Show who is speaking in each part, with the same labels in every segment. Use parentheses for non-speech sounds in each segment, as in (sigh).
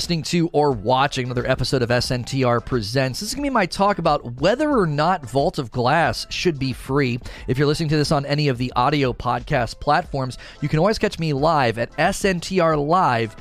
Speaker 1: listening to or watching another episode of SNTR Presents. This is going to be my talk about whether or not Vault of Glass should be free. If you're listening to this on any of the audio podcast platforms, you can always catch me live at sntrlive.com.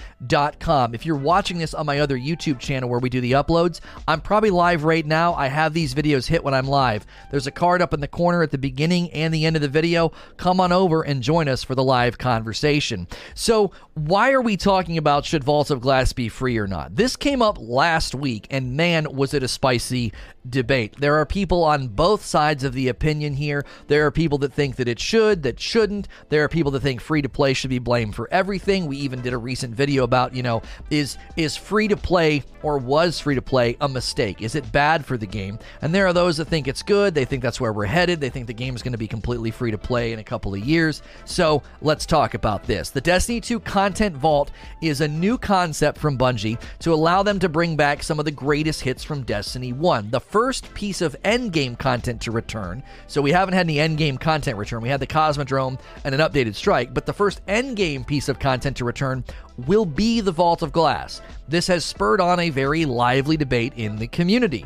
Speaker 1: If you're watching this on my other YouTube channel where we do the uploads, I'm probably live right now. I have these videos hit when I'm live. There's a card up in the corner at the beginning and the end of the video. Come on over and join us for the live conversation. So, why are we talking about should Vault of Glass be free? Or not. This came up last week, and man, was it a spicy debate. There are people on both sides of the opinion here. There are people that think that it should, that shouldn't. There are people that think free to play should be blamed for everything. We even did a recent video about, you know, is is free to play or was free to play a mistake? Is it bad for the game? And there are those that think it's good. They think that's where we're headed. They think the game is going to be completely free to play in a couple of years. So, let's talk about this. The Destiny 2 Content Vault is a new concept from Bungie to allow them to bring back some of the greatest hits from Destiny 1. The first piece of endgame content to return. So we haven't had any endgame content return. We had the Cosmodrome and an updated strike, but the first endgame piece of content to return will be the Vault of Glass. This has spurred on a very lively debate in the community.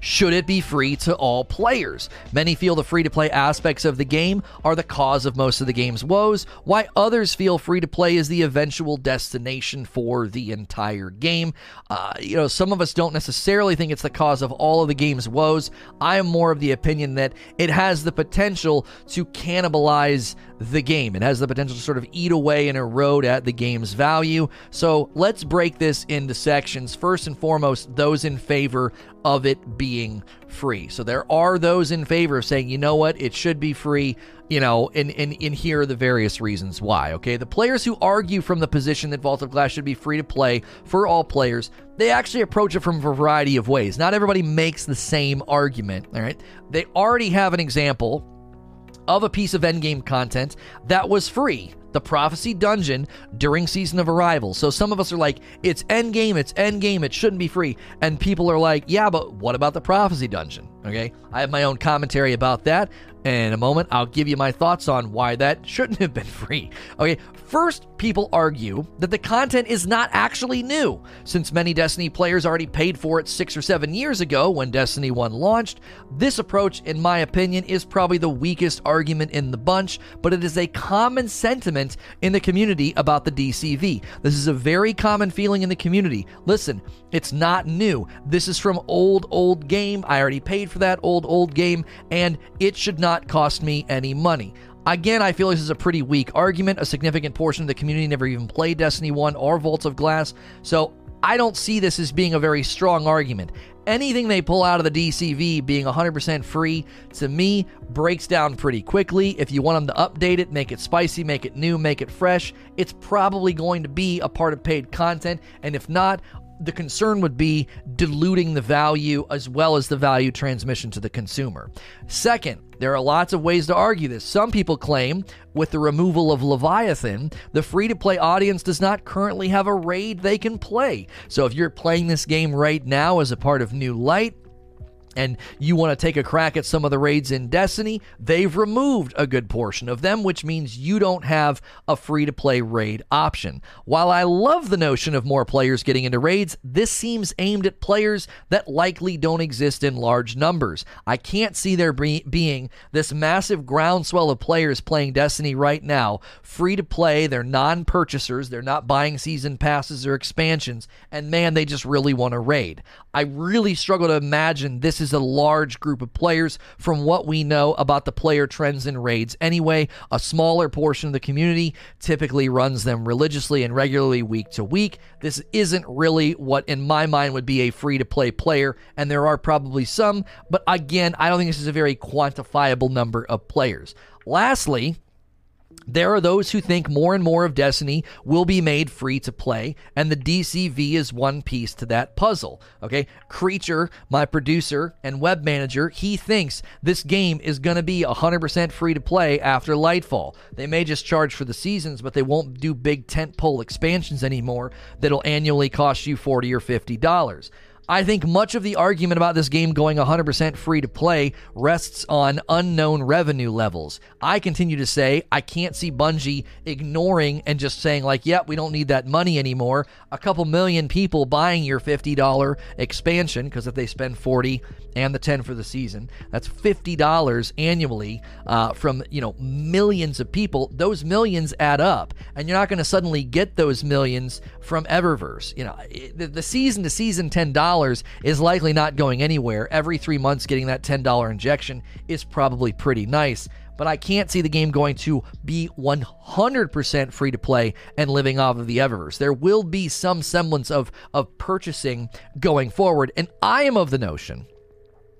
Speaker 1: Should it be free to all players? Many feel the free to play aspects of the game are the cause of most of the game's woes, while others feel free to play is the eventual destination for the entire game. Uh, you know, some of us don't necessarily think it's the cause of all of the game's woes. I am more of the opinion that it has the potential to cannibalize the game. It has the potential to sort of eat away and erode at the game's value. So let's break this into sections. First and foremost, those in favor of it being free. So there are those in favor of saying, you know what, it should be free, you know, and, and, and here are the various reasons why. Okay. The players who argue from the position that Vault of Glass should be free to play for all players, they actually approach it from a variety of ways. Not everybody makes the same argument. All right. They already have an example of a piece of endgame content that was free the prophecy dungeon during season of arrival. So some of us are like, it's endgame, it's endgame, it shouldn't be free. And people are like, yeah, but what about the prophecy dungeon? Okay. I have my own commentary about that. In a moment, I'll give you my thoughts on why that shouldn't have been (laughs) free. Okay, first, people argue that the content is not actually new, since many Destiny players already paid for it six or seven years ago when Destiny 1 launched. This approach, in my opinion, is probably the weakest argument in the bunch, but it is a common sentiment in the community about the DCV. This is a very common feeling in the community. Listen, it's not new. This is from old, old game. I already paid for that old, old game, and it should not cost me any money. Again, I feel this is a pretty weak argument. A significant portion of the community never even played Destiny 1 or Vaults of Glass, so I don't see this as being a very strong argument. Anything they pull out of the DCV being 100% free, to me, breaks down pretty quickly. If you want them to update it, make it spicy, make it new, make it fresh, it's probably going to be a part of paid content. And if not, the concern would be diluting the value as well as the value transmission to the consumer. Second, there are lots of ways to argue this. Some people claim with the removal of Leviathan, the free to play audience does not currently have a raid they can play. So if you're playing this game right now as a part of New Light, and you want to take a crack at some of the raids in Destiny, they've removed a good portion of them, which means you don't have a free to play raid option. While I love the notion of more players getting into raids, this seems aimed at players that likely don't exist in large numbers. I can't see there be- being this massive groundswell of players playing Destiny right now, free to play, they're non purchasers, they're not buying season passes or expansions, and man, they just really want to raid. I really struggle to imagine this is is a large group of players from what we know about the player trends and raids. Anyway, a smaller portion of the community typically runs them religiously and regularly week to week. This isn't really what, in my mind, would be a free to play player, and there are probably some, but again, I don't think this is a very quantifiable number of players. Lastly, there are those who think more and more of Destiny will be made free to play, and the DCV is one piece to that puzzle. Okay, Creature, my producer and web manager, he thinks this game is going to be 100% free to play after Lightfall. They may just charge for the seasons, but they won't do big tentpole expansions anymore that'll annually cost you 40 or 50 dollars. I think much of the argument about this game going 100% free to play rests on unknown revenue levels. I continue to say I can't see Bungie ignoring and just saying, like, yep, yeah, we don't need that money anymore. A couple million people buying your $50 expansion, because if they spend 40 and the 10 for the season, that's $50 annually uh, from, you know, millions of people. Those millions add up, and you're not going to suddenly get those millions from Eververse. You know, the, season to season $10 is likely not going anywhere. Every three months, getting that $10 injection is probably pretty nice but I can't see the game going to be 100% free to play and living off of the Eververse. There will be some semblance of, of purchasing going forward, and I am of the notion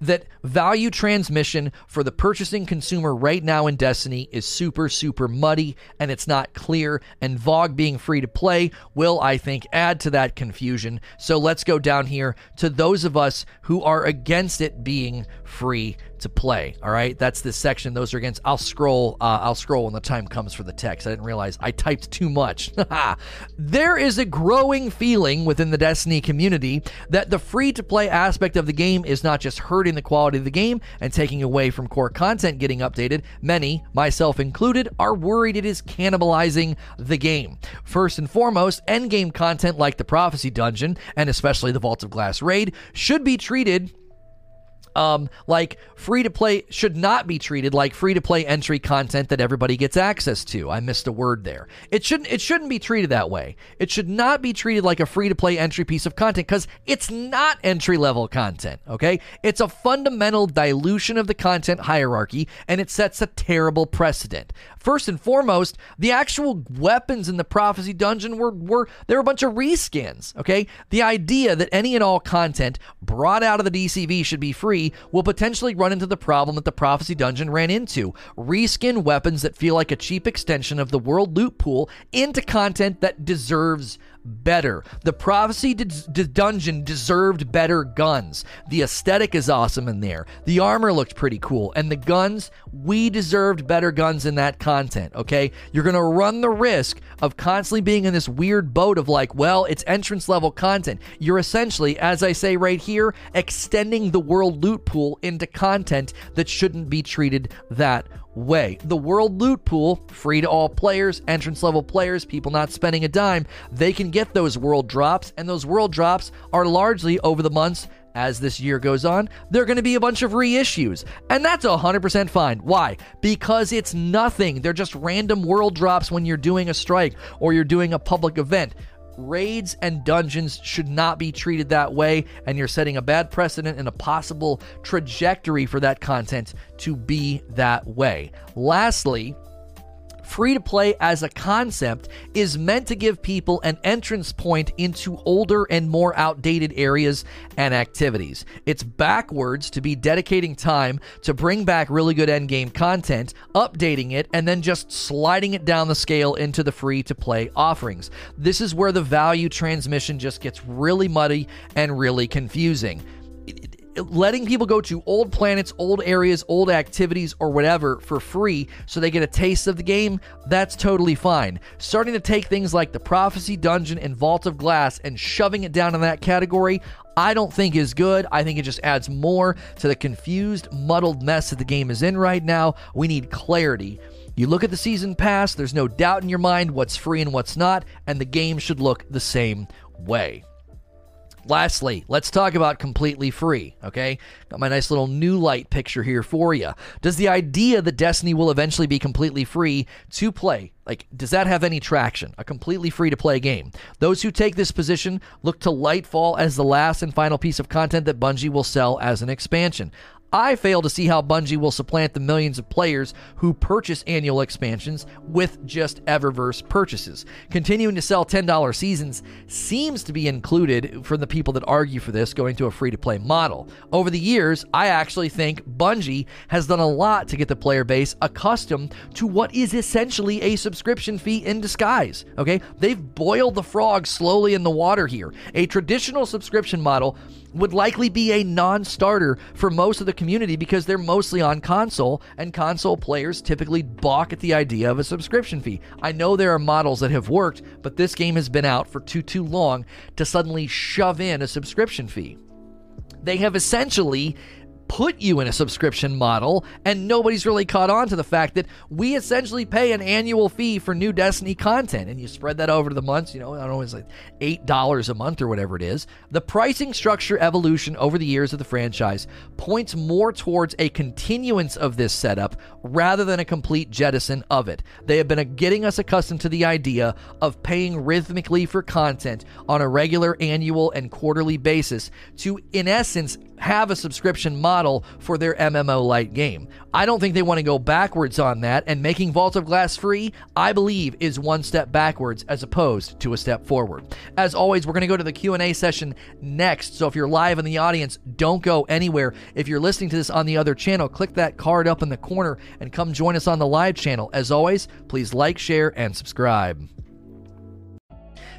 Speaker 1: that value transmission for the purchasing consumer right now in Destiny is super, super muddy and it's not clear. And VoG being free to play will, I think, add to that confusion. So let's go down here to those of us who are against it being free to play. All right, that's this section. Those are against. I'll scroll. Uh, I'll scroll when the time comes for the text. I didn't realize I typed too much. (laughs) there is a growing feeling within the Destiny community that the free to play aspect of the game is not just hurting the quality of the game and taking away from core content getting updated. Many, myself included, are worried it is cannibalizing the game. First and foremost, endgame content like the Prophecy Dungeon and especially the Vault of Glass raid should be treated um, like free to play should not be treated like free to play entry content that everybody gets access to. I missed a word there. It shouldn't it shouldn't be treated that way. It should not be treated like a free to play entry piece of content cuz it's not entry level content, okay? It's a fundamental dilution of the content hierarchy and it sets a terrible precedent. First and foremost, the actual weapons in the prophecy dungeon were were they were a bunch of reskins, okay? The idea that any and all content brought out of the DCV should be free will potentially run into the problem that the Prophecy Dungeon ran into. Reskin weapons that feel like a cheap extension of the world loot pool into content that deserves better. The Prophecy d- d- Dungeon deserved better guns. The aesthetic is awesome in there. The armor looked pretty cool. And the guns, we deserved better guns in that content, okay? You're going to run the risk of constantly being in this weird boat of like, well, it's entrance level content. You're essentially, as I say right here, extending the world loot pool into content that shouldn't be treated that way. The World Loot Pool, free to all players, entrance level players, people not spending a dime, they can get those world drops, and those world drops are largely over the months. As this year goes on, there are going to be a bunch of reissues. And that's 100% fine. Why? Because it's nothing. They're just random world drops when you're doing a strike or you're doing a public event raids and dungeons should not be treated that way, and you're setting a bad precedent and a possible trajectory for that content to be that way. Lastly, free to play as a concept is meant to give people an entrance point into older and more outdated areas and activities. It's backwards to be dedicating time to bring back really good endgame content, updating it, and then just sliding it down the scale into the free to play offerings. This is where the value transmission just gets really muddy and really confusing letting people go to old planets, old areas, old activities, or whatever for free so they get a taste of the game, that's totally fine. Starting to take things like the Prophecy Dungeon and Vault of Glass and shoving it down in that category, I don't think is good. I think it just adds more to the confused, muddled mess that the game is in right now. We need clarity. You look at the season pass, there's no doubt in your mind what's free and what's not, and the game should look the same way. Lastly, let's talk about completely free, okay? Got my nice little new light picture here for you. Does the idea that Destiny will eventually be completely free to play, like, does that have any traction? A completely free to play game. Those who take this position look to Lightfall as the last and final piece of content that Bungie will sell as an expansion. I fail to see how Bungie will supplant the millions of players who purchase annual expansions with just Eververse purchases. Continuing to sell $10 seasons seems to be included for the people that argue for this going to a free to play model. Over the years, I actually think Bungie has done a lot to get the player base accustomed to what is essentially a subscription fee in disguise. Okay? They've boiled the frog slowly in the water here. A traditional subscription model would likely be a non starter for most of the community because they're mostly on console, and console players typically balk at the idea of a subscription fee. I know there are models that have worked, but this game has been out for too too long to suddenly shove in a subscription fee. They have essentially put you in a subscription model, and nobody's really caught on to the fact that we essentially pay an annual fee for new Destiny content, and you spread that over the months. You know, I don't know, it's like eight dollars a month or whatever it is. The pricing structure evolution over the years of the franchise points more towards a continuance of this setup rather than a complete jettison of it. They have been getting us accustomed to the idea of paying rhythmically for content on a regular annual and quarterly basis to, in essence, have a subscription model for their MMO light game. I don't think they want to go backwards on that, and making Vault of Glass free, I believe, is one step backwards as opposed to a step forward. As always, we're going to go to the Q&A session next, so if you're live in the audience, don't go anywhere. If you're listening to this on the other channel, click that card up in the corner and come join us on the live channel. As always, please like, share, and subscribe.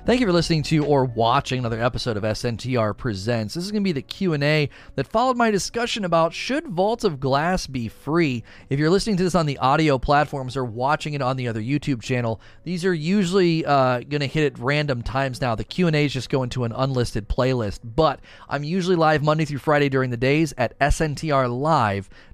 Speaker 1: Thank you for listening to or watching another episode of SNTR Presents. This is going to be the Q&A that followed my discussion about should Vault of Glass be free? If you're listening to this on the audio platforms or watching it on the other YouTube channel, these are usually uh, going to hit at random times now. The Q&As just go into an unlisted playlist, but I'm usually live Monday through Friday during the days at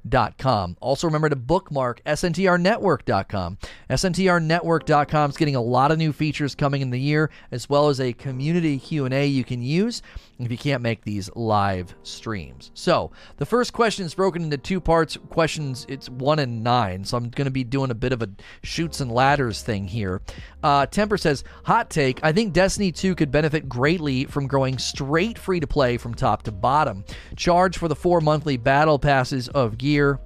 Speaker 1: sntrlive.com. Also remember to bookmark sntrnetwork.com. sntrnetwork.com is getting a lot of new features coming in the year as well as a community Q&A you can use if you can't make these live streams. So, the first question is broken into two parts. Questions, it's 1 and 9, so I'm going to be doing a bit of a Chutes and Ladders thing here. Uh, Temper says, hot take, I think Destiny 2 could benefit greatly from going straight free to play from top to bottom. Charge for the four monthly battle passes of gear,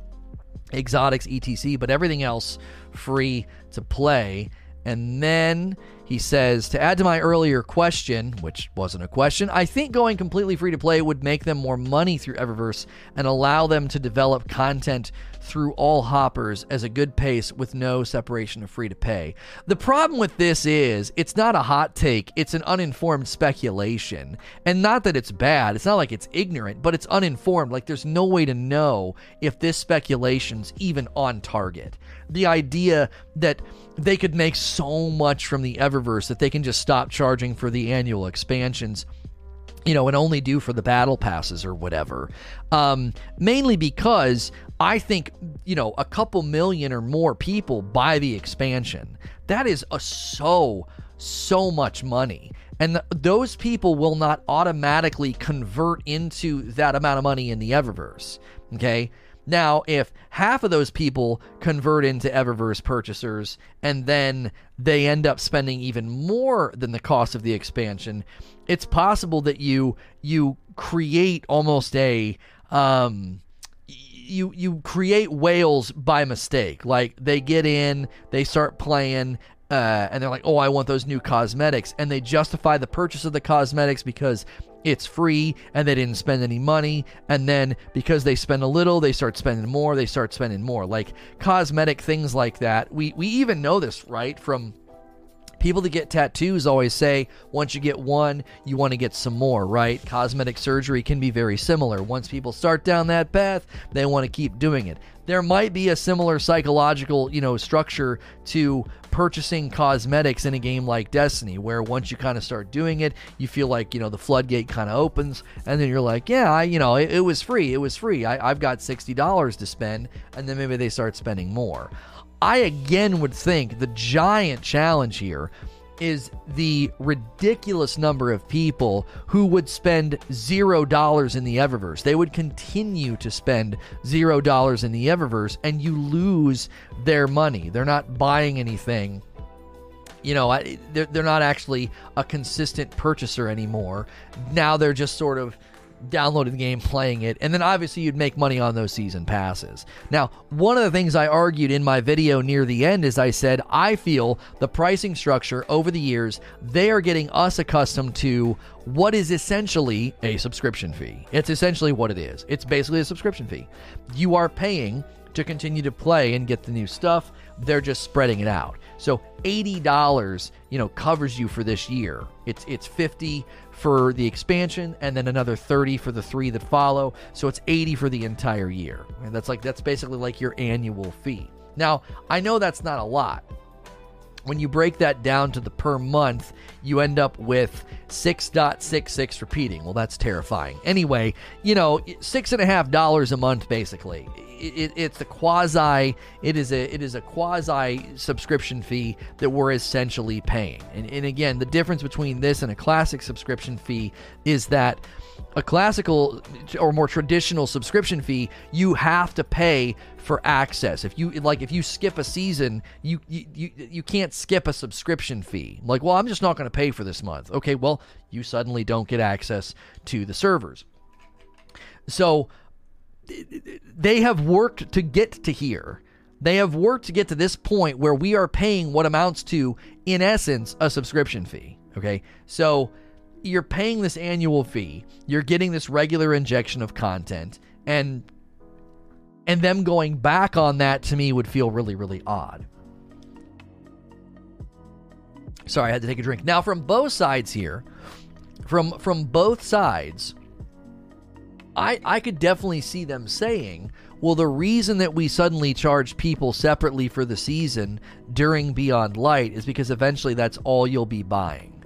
Speaker 1: exotics, etc., but everything else free to play. And then he says, to add to my earlier question, which wasn't a question, I think going completely free to play would make them more money through Eververse and allow them to develop content through all hoppers as a good pace with no separation of free to pay. The problem with this is it's not a hot take, it's an uninformed speculation. And not that it's bad, it's not like it's ignorant, but it's uninformed. Like there's no way to know if this speculation's even on target. The idea that they could make so much from the Eververse that they can just stop charging for the annual expansions you know, and only do for the battle passes or whatever. Um, mainly because I think, you know, a couple million or more people buy the expansion. That is a so, so much money. And th- those people will not automatically convert into that amount of money in the Eververse. Okay. Now, if half of those people convert into Eververse purchasers and then they end up spending even more than the cost of the expansion, it's possible that you you create almost a um, you you create whales by mistake. Like they get in, they start playing, uh, and they're like, "Oh, I want those new cosmetics," and they justify the purchase of the cosmetics because it's free and they didn't spend any money and then because they spend a little they start spending more they start spending more. Like cosmetic things like that. We we even know this right from people that get tattoos always say once you get one you want to get some more right cosmetic surgery can be very similar once people start down that path they want to keep doing it there might be a similar psychological you know structure to purchasing cosmetics in a game like Destiny, where once you kind of start doing it, you feel like you know the floodgate kind of opens, and then you're like, yeah, I, you know, it, it was free, it was free. I, I've got sixty dollars to spend, and then maybe they start spending more. I again would think the giant challenge here is the ridiculous number of people who would spend zero dollars in the Eververse. They would continue to spend zero dollars in the Eververse, and you lose their money. They're not buying anything. You know, they're, not actually a consistent purchaser anymore. Now they're just sort of downloading the game, playing it, and then obviously you'd make money on those season passes. Now, one of the things I argued in my video near the end is I said I feel the pricing structure over the years, they are getting us accustomed to what is essentially a subscription fee. It's essentially what it is. It's basically a subscription fee. You are paying to continue to play and get the new stuff. They're just spreading it out. So $80, you know, covers you for this year. It's it's 50 for the expansion and then another 30 for the 3 that follow. So it's 80 for the entire year. And that's like that's basically like your annual fee. Now, I know that's not a lot. When you break that down to the per month, you end up with 6.66 repeating. Well, that's terrifying. Anyway, you know, six and a half dollars a month basically. It, it, it's a quasi. It is a it is a quasi subscription fee that we're essentially paying. And, and again, the difference between this and a classic subscription fee is that a classical or more traditional subscription fee, you have to pay for access. If you like, if you skip a season, you you you, you can't skip a subscription fee. Like, well, I'm just not going to pay for this month. Okay, well, you suddenly don't get access to the servers. So they have worked to get to here. They have worked to get to this point where we are paying what amounts to, in essence, a subscription fee. Okay, so you're paying this annual fee, you're getting this regular injection of content, and and them going back on that to me would feel really, really odd. Sorry, I had to take a drink. Now, from both sides here, from from both sides, I I could definitely see them saying, well, the reason that we suddenly charge people separately for the season during Beyond Light is because eventually that's all you'll be buying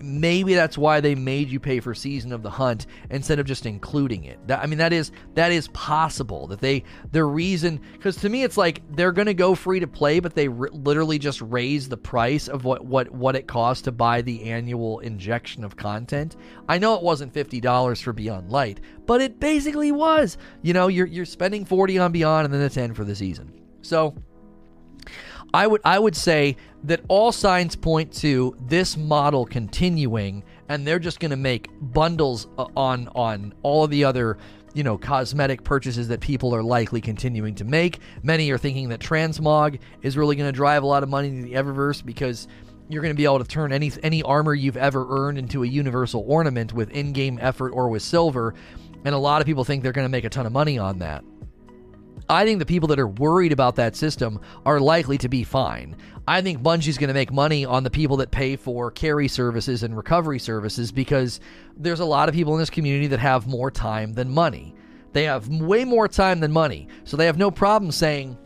Speaker 1: maybe that's why they made you pay for season of the hunt instead of just including it. That, i mean that is that is possible that they the reason because to me it's like they're going to go free to play but they r- literally just raise the price of what what what it costs to buy the annual injection of content. I know it wasn't $50 for beyond light but it basically was. You know you're you're spending 40 on beyond and then the 10 for the season. So I would I would say that all signs point to this model continuing, and they're just going to make bundles uh, on on all of the other you know cosmetic purchases that people are likely continuing to make. Many are thinking that transmog is really going to drive a lot of money to the Eververse because you're going to be able to turn any any armor you've ever earned into a universal ornament with in-game effort or with silver, and a lot of people think they're going to make a ton of money on that. I think the people that are worried about that system are likely to be fine. I think Bungie's going to make money on the people that pay for carry services and recovery services because there's a lot of people in this community that have more time than money. They have way more time than money. So they have no problem saying,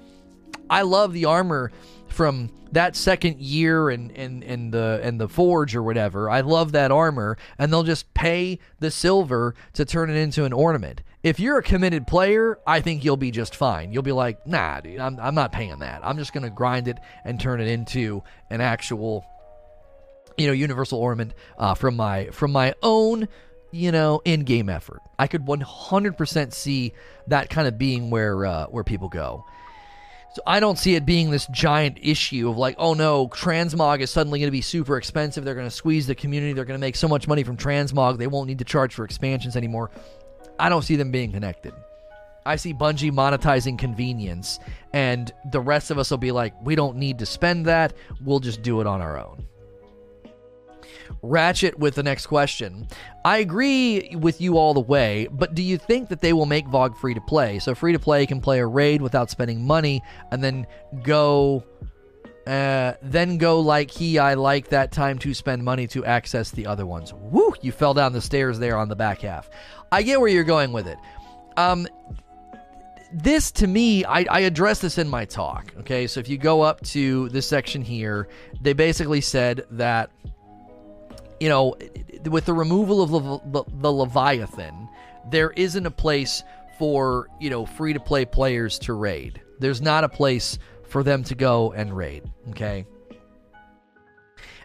Speaker 1: I love the armor from that second year and, and, and the and the forge or whatever. I love that armor, and they'll just pay the silver to turn it into an ornament. If you're a committed player, I think you'll be just fine. You'll be like, nah, dude, I'm, I'm not paying that. I'm just going to grind it and turn it into an actual, you know, universal ornament uh, from my from my own, you know, in-game effort. I could 100% see that kind of being where uh, where people go. So I don't see it being this giant issue of like, oh no, transmog is suddenly going to be super expensive. They're going to squeeze the community. They're going to make so much money from transmog. They won't need to charge for expansions anymore. I don't see them being connected. I see Bungie monetizing convenience, and the rest of us will be like, we don't need to spend that. We'll just do it on our own. Ratchet with the next question. I agree with you all the way, but do you think that they will make VOG free to play? So free to play can play a raid without spending money and then go uh, then go like he, I like that time to spend money to access the other ones. Woo! You fell down the stairs there on the back half. I get where you're going with it. Um, this to me, I, I address this in my talk. Okay, so if you go up to this section here, they basically said that, you know, with the removal of the, the, the Leviathan, there isn't a place for, you know, free to play players to raid. There's not a place for them to go and raid. Okay.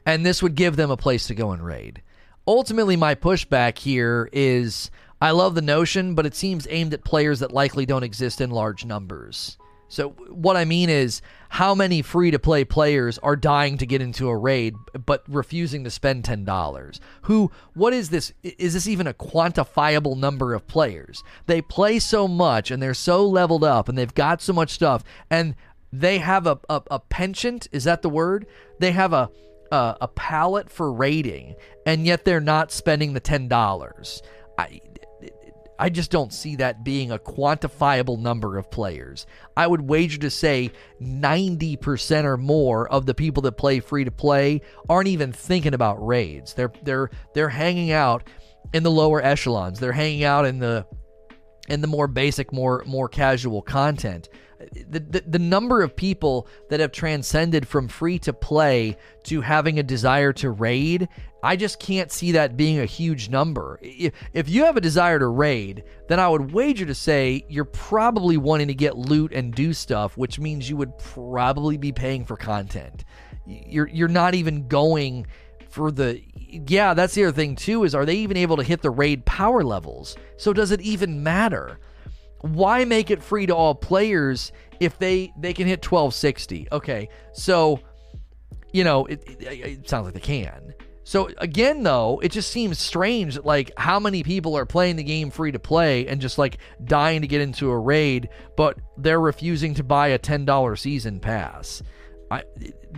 Speaker 1: And this would give them a place to go and raid. Ultimately, my pushback here is I love the notion, but it seems aimed at players that likely don't exist in large numbers. So, what I mean is, how many free to play players are dying to get into a raid but refusing to spend $10? Who, what is this? Is this even a quantifiable number of players? They play so much and they're so leveled up and they've got so much stuff and they have a, a, a penchant. Is that the word? They have a, a, a palate for raiding and yet they're not spending the $10. I, I just don't see that being a quantifiable number of players. I would wager to say 90% or more of the people that play free to play aren't even thinking about raids. They're they're they're hanging out in the lower echelons. They're hanging out in the in the more basic, more more casual content the, the, the number of people that have transcended from free to play to having a desire to raid, I just can't see that being a huge number. If, if you have a desire to raid, then I would wager to say you're probably wanting to get loot and do stuff, which means you would probably be paying for content. You're you're not even going for the yeah, that's the other thing too is are they even able to hit the raid power levels? So does it even matter? Why make it free to all players if they they can hit 1260? Okay, so you know it, it, it sounds like they can. So again, though, it just seems strange like how many people are playing the game free to play and just like dying to get into a raid, but they're refusing to buy a ten dollar season pass. I,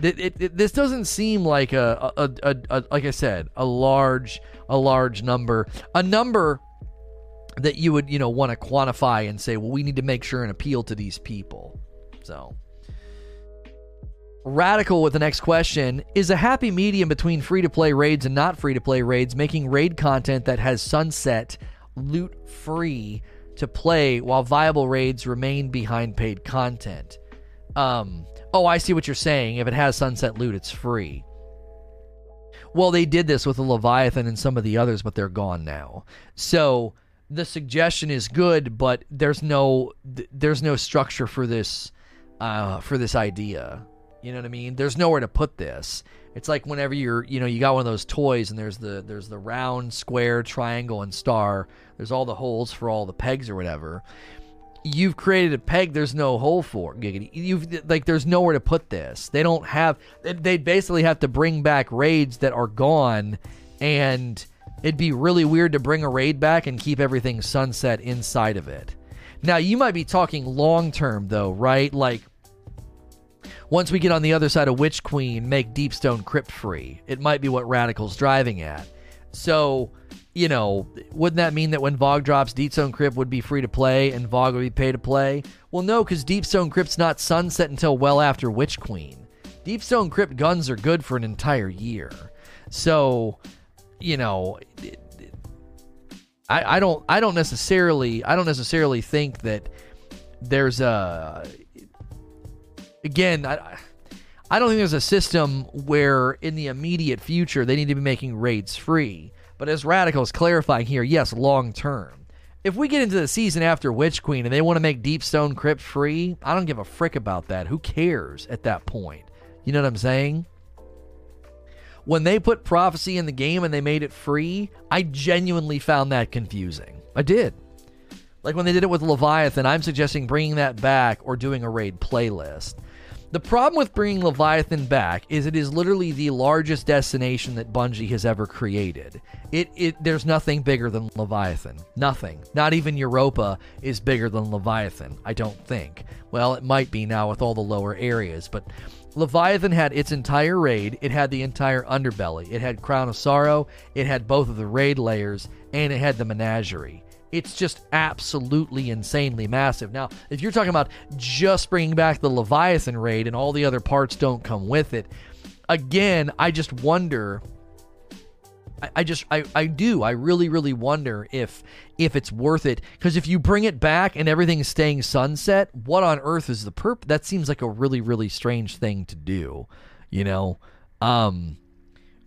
Speaker 1: it, it, this doesn't seem like a, a, a, a, like I said, a large a large number, a number that you would, you know, want to quantify and say, well, we need to make sure and appeal to these people. So, Radical with the next question is a happy medium between free to play raids and not free to play raids, making raid content that has sunset loot free to play while viable raids remain behind paid content. Um, oh, I see what you're saying. If it has sunset loot, it's free. Well, they did this with the Leviathan and some of the others, but they're gone now. So the suggestion is good, but there's no there's no structure for this uh, for this idea. You know what I mean? There's nowhere to put this. It's like whenever you're, you know, you got one of those toys and there's the there's the round, square, triangle, and star. There's all the holes for all the pegs or whatever. You've created a peg. There's no hole for giggity. You've like there's nowhere to put this. They don't have. They basically have to bring back raids that are gone, and It'd be really weird to bring a raid back and keep everything sunset inside of it. Now, you might be talking long term, though, right? Like, once we get on the other side of Witch Queen, make Deepstone Crypt free. It might be what Radical's driving at. So, you know, wouldn't that mean that when VOG drops, Deepstone Crypt would be free to play and VOG would be pay to play? Well, no, because Deepstone Crypt's not sunset until well after Witch Queen. Deepstone Crypt guns are good for an entire year. So, you know, I, I don't I don't necessarily I don't necessarily think that there's a again I I don't think there's a system where in the immediate future they need to be making raids free. But as Radical is clarifying here, yes, long term. If we get into the season after Witch Queen and they want to make Deepstone Crypt free, I don't give a frick about that. Who cares at that point? You know what I'm saying? When they put prophecy in the game and they made it free, I genuinely found that confusing. I did. Like when they did it with Leviathan, I'm suggesting bringing that back or doing a raid playlist. The problem with bringing Leviathan back is it is literally the largest destination that Bungie has ever created. It, it there's nothing bigger than Leviathan. Nothing. Not even Europa is bigger than Leviathan, I don't think. Well, it might be now with all the lower areas, but Leviathan had its entire raid, it had the entire underbelly, it had Crown of Sorrow, it had both of the raid layers, and it had the menagerie. It's just absolutely insanely massive. Now, if you're talking about just bringing back the Leviathan raid and all the other parts don't come with it, again, I just wonder I, just I, I do I really really wonder if if it's worth it because if you bring it back and everything's staying sunset, what on earth is the perp? That seems like a really really strange thing to do, you know. Um,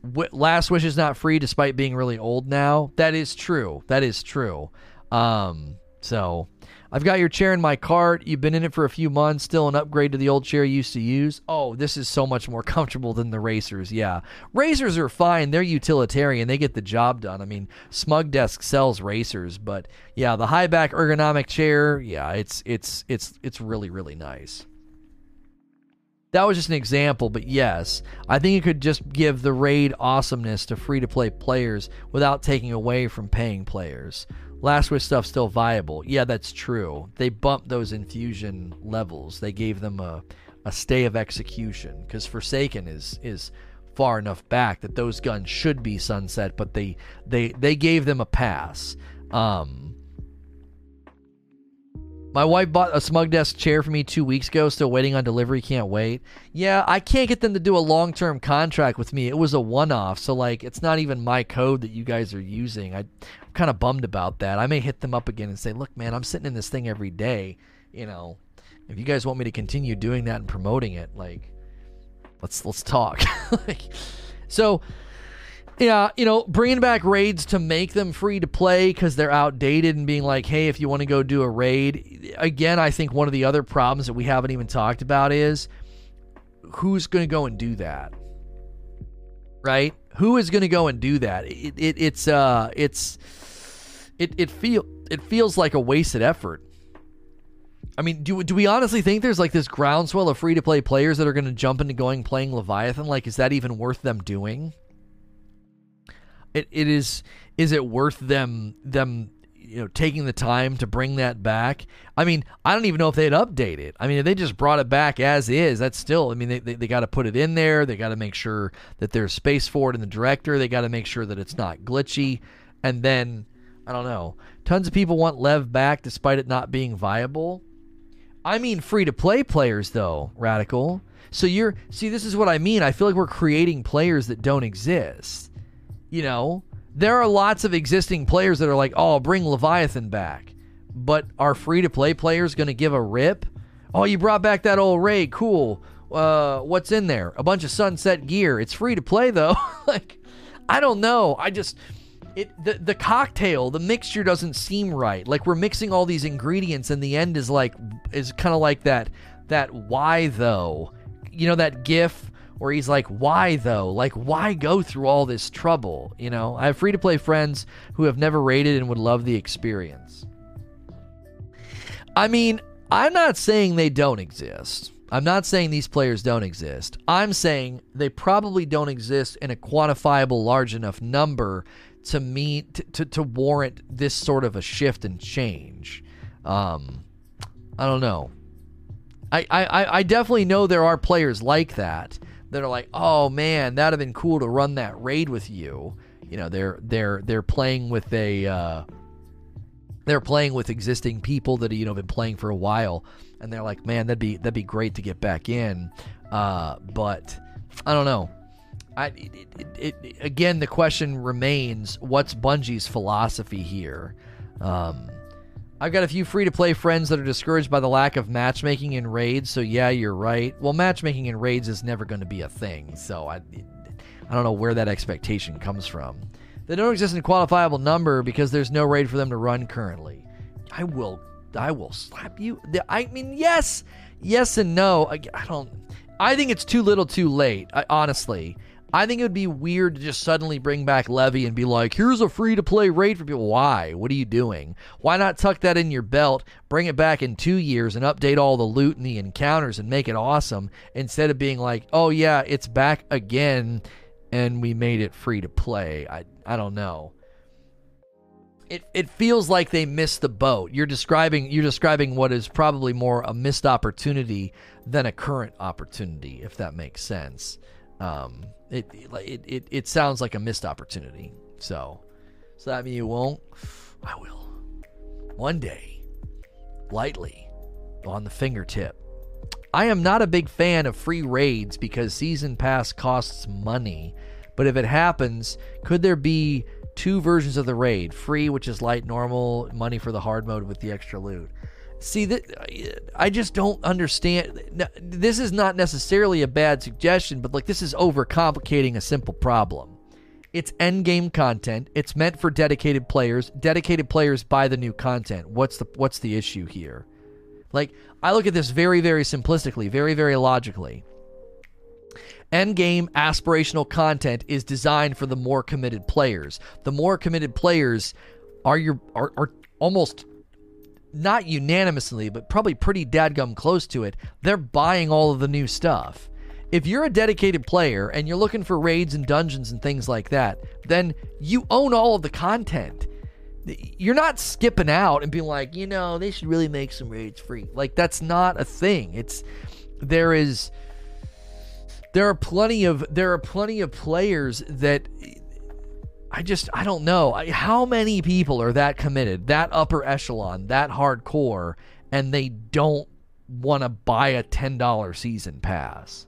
Speaker 1: Last Wish is not free despite being really old now. That is true. That is true. Um, so I've got your chair in my cart. You've been in it for a few months, still an upgrade to the old chair you used to use. Oh, this is so much more (laughs) comfortable than the racers. Yeah. Racers are fine. They're utilitarian. They get the job done. I mean, Smug Desk sells racers, but yeah, the high back ergonomic chair, yeah, it's it's it's it's really really nice. That was just an example, but yes, I think it could just give the raid awesomeness to free to play players without taking away from paying players. Last Wish stuff still viable. Yeah, that's true. They bumped those infusion levels. They gave them a, a stay of execution because Forsaken is is far enough back that those guns should be sunset, but they they they gave them a pass. Um, My wife bought a smug desk chair for me two weeks ago, still waiting on delivery, can't wait. Yeah, I can't get them to do a long term contract with me. It was a one off, so like it's not even my code that you guys are using. I, I'm kind of bummed about that. I may hit them up again and say, look, man, I'm sitting in this thing every day. You know, if you guys want me to continue doing that and promoting it, like let's let's talk. (laughs) like, so yeah, you know, bringing back raids to make them free to play because they're outdated and being like, hey, if you want to go do a raid. Again, I think one of the other problems that we haven't even talked about is who's going to go and do that? Right? Who is going to go and do that? It, it, it's uh it's it it feel it feels like a wasted effort. I mean, do do we honestly think there's like this groundswell of free to play players that are going to jump into going playing Leviathan? Like, is that even worth them doing? it, it is is it worth them them you know taking the time to bring that back i mean i don't even know if they'd update it i mean if they just brought it back as is that's still i mean they, they, they got to put it in there they got to make sure that there's space for it in the director they got to make sure that it's not glitchy and then i don't know tons of people want lev back despite it not being viable i mean free to play players though radical so you're see this is what i mean i feel like we're creating players that don't exist you know, there are lots of existing players that are like, oh, bring Leviathan back. But are free to play players going to give a rip? Oh, you brought back that old raid. Cool. Uh, what's in there? A bunch of sunset gear. It's free to play though. (laughs) like, I don't know. I just it the the cocktail, the mixture doesn't seem right. Like we're mixing all these ingredients, and the end is like is kind of like that that why though. You know that GIF where he's like, why though? Like, why go through all this trouble? You know, I have free to play friends who have never rated and would love the experience. I mean, I'm not saying they don't exist. I'm not saying these players don't exist. I'm saying they probably don't exist in a quantifiable large enough number to to, to, to warrant this sort of a shift and change. Um, I don't know. I, I, I definitely know there are players like that that are like, oh man, that'd have been cool to run that raid with you. You know, they're they're they're playing with a uh, they're playing with existing people that you know have been playing for a while, and they're like, man, that'd be that'd be great to get back in. Uh, but I don't know. I it, it, it, again, the question remains: What's Bungie's philosophy here? Um, I've got a few free to play friends that are discouraged by the lack of matchmaking in raids, so yeah, you're right. Well, matchmaking in raids is never going to be a thing, so I, I don't know where that expectation comes from. They don't exist in a quantifiable number because there's no raid for them to run currently. I will, I will slap you. I mean, yes, yes and no. I, I don't. I think it's too little, too late. I, honestly, I think it would be weird to just suddenly bring back Levy and be like, here's a free to play raid for people. Why? What are you doing? Why not tuck that in your belt, bring it back in two years, and update all the loot and the encounters and make it awesome instead of being like, oh, yeah, it's back again and we made it free to play? I, I don't know. It, it feels like they missed the boat. You're describing you're describing what is probably more a missed opportunity than a current opportunity, if that makes sense. Um, it, it it it sounds like a missed opportunity. So, so that mean you won't? I will. One day, lightly, on the fingertip. I am not a big fan of free raids because season pass costs money. But if it happens, could there be two versions of the raid? Free, which is light normal, money for the hard mode with the extra loot. See that I just don't understand. This is not necessarily a bad suggestion, but like this is overcomplicating a simple problem. It's end game content. It's meant for dedicated players. Dedicated players buy the new content. What's the what's the issue here? Like I look at this very very simplistically, very very logically. End game aspirational content is designed for the more committed players. The more committed players are your are, are almost not unanimously, but probably pretty dadgum close to it, they're buying all of the new stuff. If you're a dedicated player and you're looking for raids and dungeons and things like that, then you own all of the content. You're not skipping out and being like, you know, they should really make some raids free. Like that's not a thing. It's there is there are plenty of there are plenty of players that I just I don't know how many people are that committed, that upper echelon, that hardcore, and they don't want to buy a $10 season pass.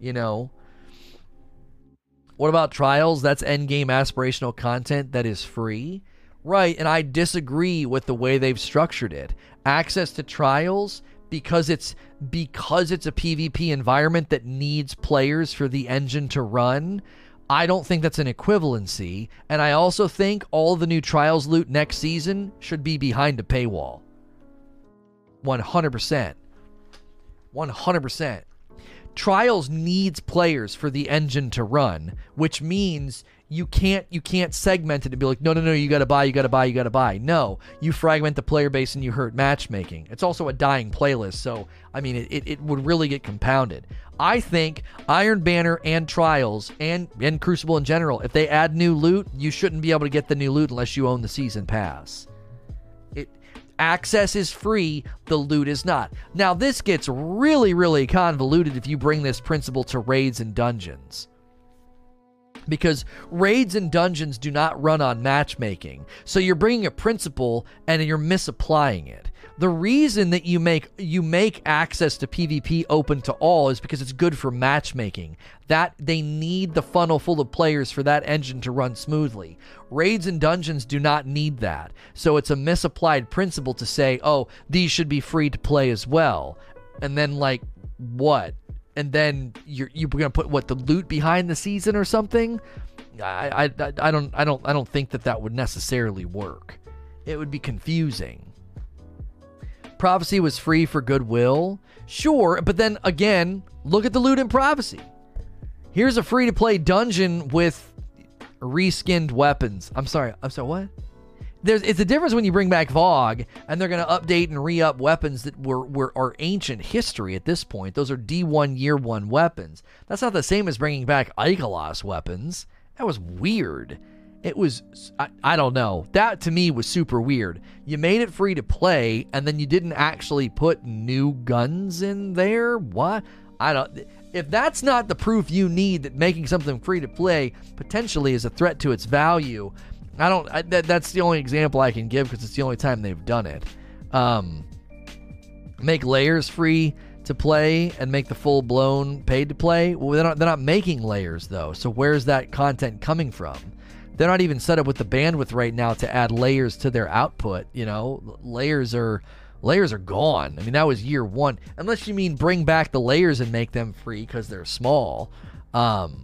Speaker 1: You know? What about trials? That's endgame aspirational content that is free. Right, and I disagree with the way they've structured it. Access to trials because it's because it's a PvP environment that needs players for the engine to run. I don't think that's an equivalency, and I also think all the new trials loot next season should be behind a paywall. 100%. 100%. Trials needs players for the engine to run, which means you can't you can't segment it and be like, no, no, no, you gotta buy, you gotta buy, you gotta buy. No, you fragment the player base and you hurt matchmaking. It's also a dying playlist, so I mean it, it, it would really get compounded. I think Iron Banner and Trials and, and Crucible in general, if they add new loot, you shouldn't be able to get the new loot unless you own the season pass. It access is free, the loot is not. Now this gets really, really convoluted if you bring this principle to raids and dungeons because raids and dungeons do not run on matchmaking. So you're bringing a principle and you're misapplying it. The reason that you make you make access to PvP open to all is because it's good for matchmaking. That they need the funnel full of players for that engine to run smoothly. Raids and dungeons do not need that. So it's a misapplied principle to say, "Oh, these should be free to play as well." And then like what? And then you're you're gonna put what the loot behind the season or something. I, I, I don't I don't I don't think that that would necessarily work. It would be confusing. Prophecy was free for goodwill, sure, but then again, look at the loot in Prophecy. Here's a free to play dungeon with reskinned weapons. I'm sorry. I'm sorry. What? There's it's a difference when you bring back VOG and they're going to update and re-up weapons that were, were are ancient history at this point. Those are D1 year 1 weapons. That's not the same as bringing back Ikelos weapons. That was weird. It was I, I don't know. That to me was super weird. You made it free to play and then you didn't actually put new guns in there? What? I don't if that's not the proof you need that making something free to play potentially is a threat to its value, I don't. I, that, that's the only example I can give because it's the only time they've done it. Um, make lairs free to play and make the full blown paid to play. Well, they're not. They're not making lairs though. So where's that content coming from? They're not even set up with the bandwidth right now to add lairs to their output. You know, lairs are lairs are gone. I mean, that was year one. Unless you mean bring back the lairs and make them free because they're small. Um,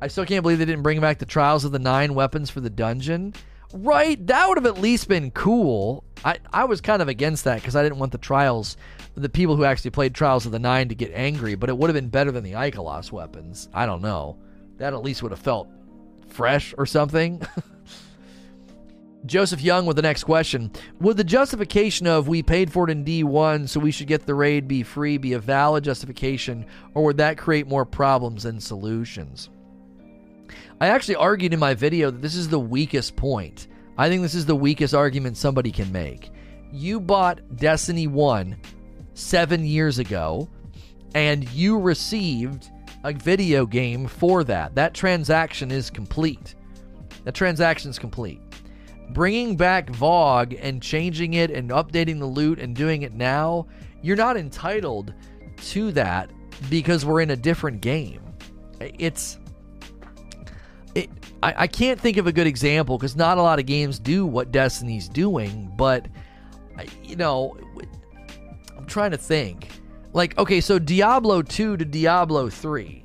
Speaker 1: I still can't believe they didn't bring back the Trials of the Nine weapons for the dungeon. Right? That would have at least been cool. I, I was kind of against that because I didn't want the Trials, the people who actually played Trials of the Nine to get angry, but it would have been better than the Ikelos weapons. I don't know. That at least would have felt fresh or something. (laughs) Joseph Young with the next question. Would the justification of we paid for it in D1 so we should get the raid be free be a valid justification, or would that create more problems than solutions? I actually argued in my video that this is the weakest point. I think this is the weakest argument somebody can make. You bought Destiny 1 seven years ago, and you received a video game for that. That transaction is complete. The transaction is complete. Bringing back VOG and changing it and updating the loot and doing it now, you're not entitled to that because we're in a different game. It's it, I, I can't think of a good example because not a lot of games do what Destiny's doing, but you know, I'm trying to think. Like, okay, so Diablo 2 to Diablo 3.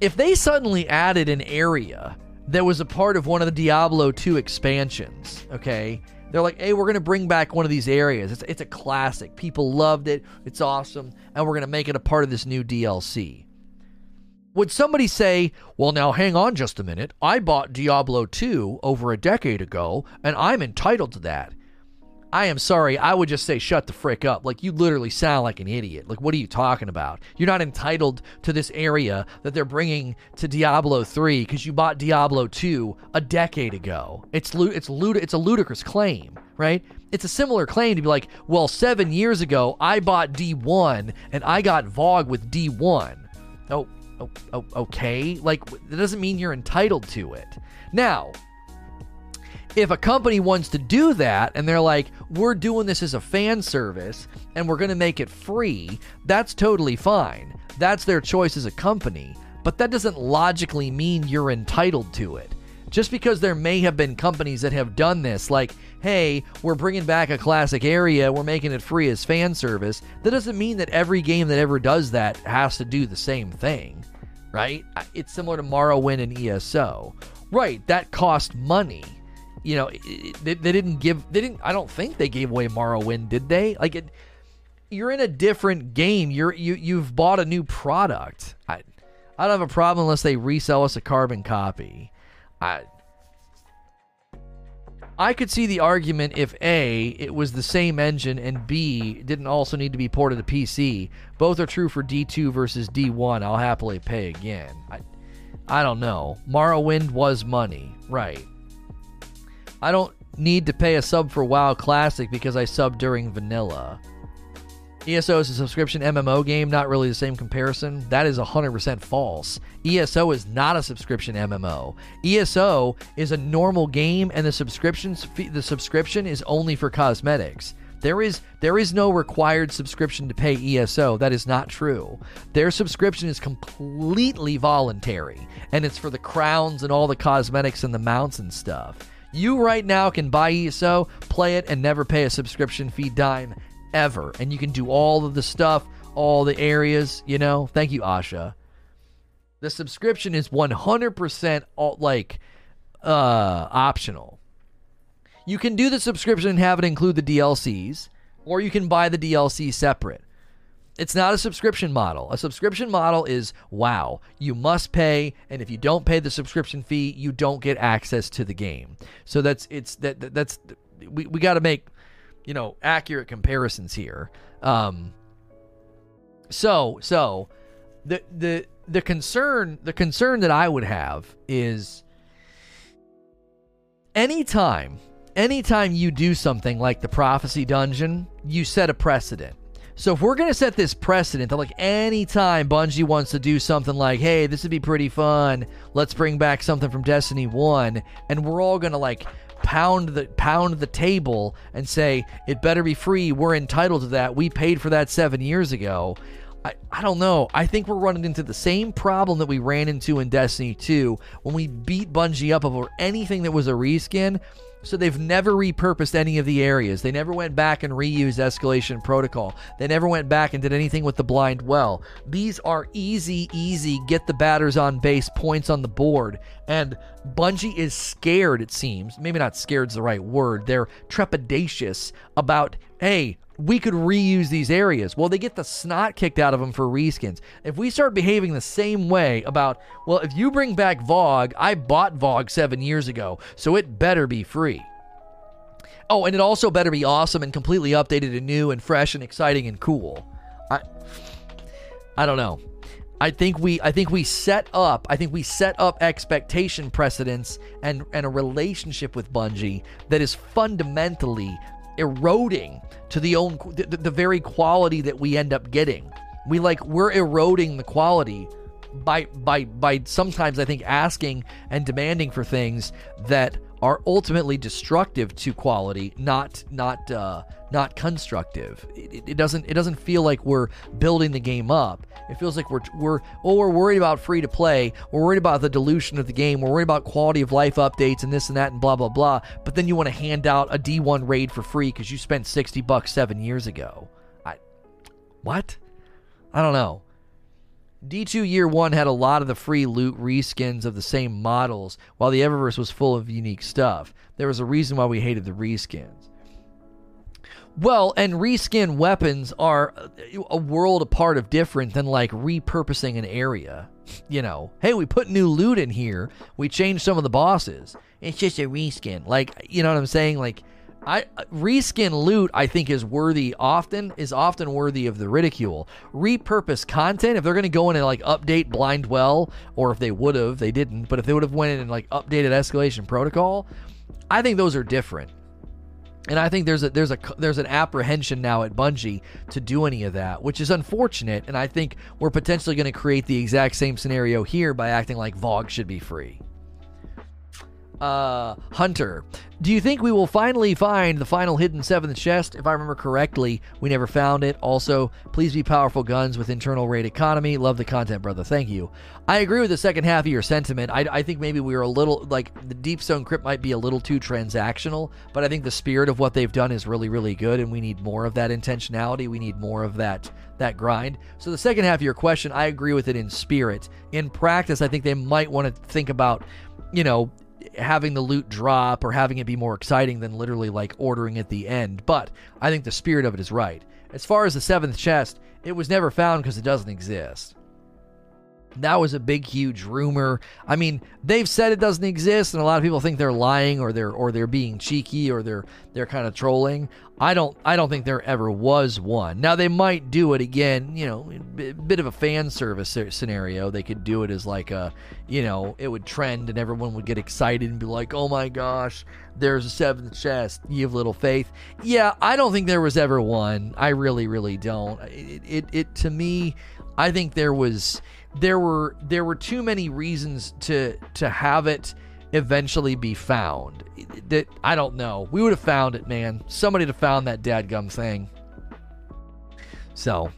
Speaker 1: If they suddenly added an area that was a part of one of the Diablo 2 expansions, okay? They're like, hey, we're going to bring back one of these areas. It's, it's a classic. People loved it. It's awesome. And we're going to make it a part of this new DLC. Would somebody say, well, now hang on just a minute. I bought Diablo 2 over a decade ago, and I'm entitled to that? I am sorry. I would just say, shut the frick up. Like, you literally sound like an idiot. Like, what are you talking about? You're not entitled to this area that they're bringing to Diablo 3 because you bought Diablo 2 a decade ago. It's, it's, lud- it's a ludicrous claim, right? It's a similar claim to be like, well, seven years ago, I bought D1 and I got VOG with D1. Oh, okay. Like, that doesn't mean you're entitled to it. Now, if a company wants to do that and they're like, we're doing this as a fan service and we're going to make it free, that's totally fine. That's their choice as a company. But that doesn't logically mean you're entitled to it. Just because there may have been companies that have done this, like, hey, we're bringing back a classic area, we're making it free as fan service, that doesn't mean that every game that ever does that has to do the same thing, right? It's similar to Morrowind and ESO. Right, that cost money you know, they, they didn't give, they didn't, I don't think they gave away Morrowind, did they? Like, it, you're in a different game. You're, you, you've bought a new product. I, I don't have a problem unless they resell us a carbon copy. I, I could see the argument if A, it was the same engine, and B, didn't also need to be ported to PC. Both are true for D2 versus D1. I'll happily pay again. I, I don't know. Morrowind was money, right? I don't need to pay a sub for WoW Classic because I subbed during vanilla. ESO is a subscription MMO game, not really the same comparison. That is 100% false. ESO is not a subscription MMO. ESO is a normal game and the subscriptions the subscription is only for cosmetics. There is there is no required subscription to pay ESO. That is not true. Their subscription is completely voluntary and it's for the crowns and all the cosmetics and the mounts and stuff. You right now can buy ESO, play it, and never pay a subscription fee dime ever. And you can do all of the stuff, all the areas, you know? Thank you, Asha. The subscription is 100% all, like uh, optional. You can do the subscription and have it include the DLCs, or you can buy the DLC separate. It's not a subscription model. A subscription model is wow, you must pay, and if you don't pay the subscription fee, you don't get access to the game. So that's it's that that's we, we got to make you know accurate comparisons here. Um, so so the the the concern the concern that I would have is anytime anytime you do something like the prophecy dungeon, you set a precedent so if we're gonna set this precedent that like anytime Bungie wants to do something like, hey, this would be pretty fun, let's bring back something from Destiny 1, and we're all gonna like pound the pound the table and say it better be free, we're entitled to that. We paid for that seven years ago. I, I don't know. I think we're running into the same problem that we ran into in Destiny 2 when we beat Bungie up over anything that was a reskin. So they've never repurposed any of the areas. They never went back and reused escalation protocol. They never went back and did anything with the blind well. These are easy, easy get the batters on base points on the board. And Bungie is scared, it seems. Maybe not scared is the right word. They're trepidatious about, hey, we could reuse these areas. Well, they get the snot kicked out of them for reskins. If we start behaving the same way about, well, if you bring back VOG, I bought VOG seven years ago, so it better be free. Oh, and it also better be awesome and completely updated and new and fresh and exciting and cool. I, I don't know. I think we I think we set up I think we set up expectation precedents and and a relationship with Bungie that is fundamentally eroding to the own the, the very quality that we end up getting. We like we're eroding the quality by by by sometimes I think asking and demanding for things that are ultimately destructive to quality, not not uh, not constructive. It, it, doesn't it doesn't feel like we're building the game up. It feels like we're we're oh we're worried about free to play. We're worried about the dilution of the game. We're worried about quality of life updates and this and that and blah blah blah. But then you want to hand out a D1 raid for free because you spent sixty bucks seven years ago. I what? I don't know. D2 Year 1 had a lot of the free loot reskins of the same models, while the Eververse was full of unique stuff. There was a reason why we hated the reskins. Well, and reskin weapons are a world apart of different than like repurposing an area. You know, hey, we put new loot in here, we changed some of the bosses. It's just a reskin. Like, you know what I'm saying? Like, I reskin loot I think is worthy often is often worthy of the ridicule. Repurpose content if they're going to go in and like update blind well or if they would have they didn't but if they would have went in and like updated escalation protocol, I think those are different. And I think there's a there's a there's an apprehension now at Bungie to do any of that, which is unfortunate and I think we're potentially going to create the exact same scenario here by acting like VOG should be free. Uh, Hunter, do you think we will finally find the final hidden seventh chest? If I remember correctly, we never found it. Also, please be powerful guns with internal rate economy. Love the content, brother. Thank you. I agree with the second half of your sentiment. I, I think maybe we were a little, like, the Deepstone Crypt might be a little too transactional, but I think the spirit of what they've done is really, really good, and we need more of that intentionality. We need more of that that grind. So the second half of your question, I agree with it in spirit. In practice, I think they might want to think about, you know, having the loot drop or having it be more exciting than literally like ordering at the end. But I think the spirit of it is right. As far as the seventh chest, it was never found because it doesn't exist. That was a big, huge rumor. I mean, they've said it doesn't exist, and a lot of people think they're lying or they're or they're being cheeky or they're they're kind of trolling. I don't I don't think there ever was one. Now they might do it again. You know, a bit of a fan service scenario. They could do it as like a, you know, it would trend and everyone would get excited and be like, oh my gosh, there's a seventh chest. You have little faith. Yeah, I don't think there was ever one. I really, really don't. It it, it to me, I think there was there were there were too many reasons to to have it eventually be found. That I don't know. We would have found it, man. Somebody would have found that dadgum thing. So,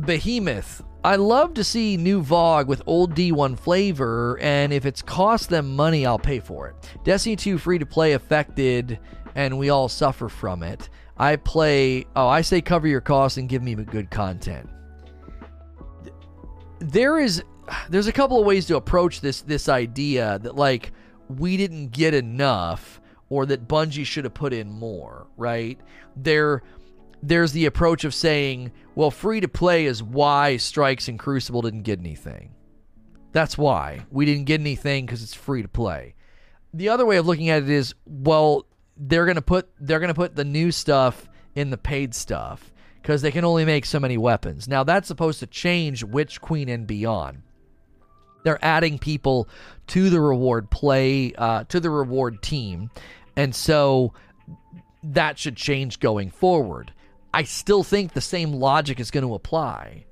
Speaker 1: Behemoth. I love to see new VOG with old D1 flavor, and if it's cost them money, I'll pay for it. Destiny 2 free to play affected, and we all suffer from it. I play. Oh, I say cover your costs and give me good content there is there's a couple of ways to approach this this idea that like we didn't get enough or that Bungie should have put in more, right? There there's the approach of saying, well, free to play is why Strikes and Crucible didn't get anything. That's why. We didn't get anything cuz it's free to play. The other way of looking at it is, well, they're going to put they're going to put the new stuff in the paid stuff because they can only make so many weapons. Now, that's supposed to change Witch Queen and beyond. They're adding people to the reward play, uh, to the reward team. And so that should change going forward. I still think the same logic is going to apply.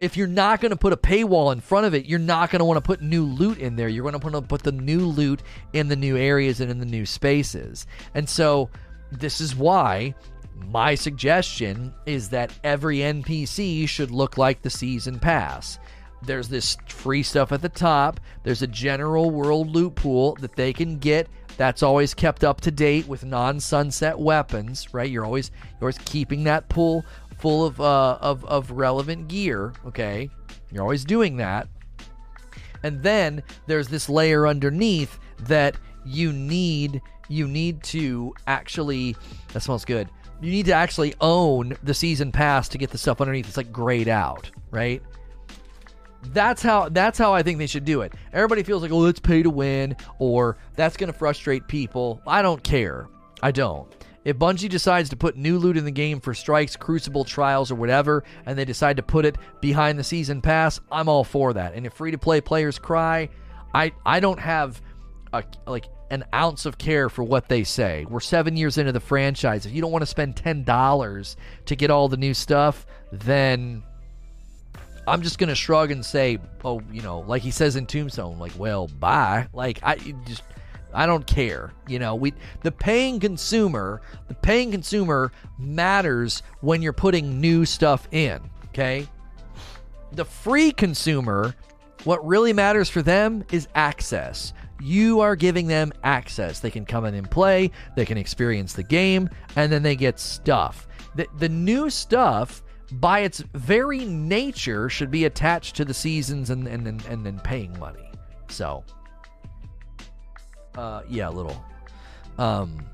Speaker 1: If you're not going to put a paywall in front of it, you're not going to want to put new loot in there. You're going to want to put the new loot in the new areas and in the new spaces. And so this is why my suggestion is that every NPC should look like the season pass. There's this free stuff at the top. There's a general world loot pool that they can get. That's always kept up to date with non-sunset weapons, right? You're always you're always keeping that pool full of uh, of of relevant gear. Okay, you're always doing that. And then there's this layer underneath that you need you need to actually that smells good you need to actually own the season pass to get the stuff underneath. It's like grayed out, right? That's how that's how I think they should do it. Everybody feels like, oh, let's pay to win, or that's to frustrate people. I don't care. I don't. If Bungie decides to put new loot in the game for strikes, crucible trials, or whatever, and they decide to put it behind the season pass, I'm all for that. And if free to play players cry, I I don't have a like an ounce of care for what they say. We're seven years into the franchise. If you don't want to spend ten dollars to get all the new stuff, then I'm just gonna shrug and say, oh, you know, like he says in Tombstone, like, well, bye. Like I just I don't care. You know, we the paying consumer, the paying consumer matters when you're putting new stuff in. Okay, the free consumer, what really matters for them is access you are giving them access. They can come in and play, they can experience the game, and then they get stuff. The, the new stuff, by its very nature, should be attached to the seasons and, and, and, and then paying money. So, uh, yeah, a little. Um,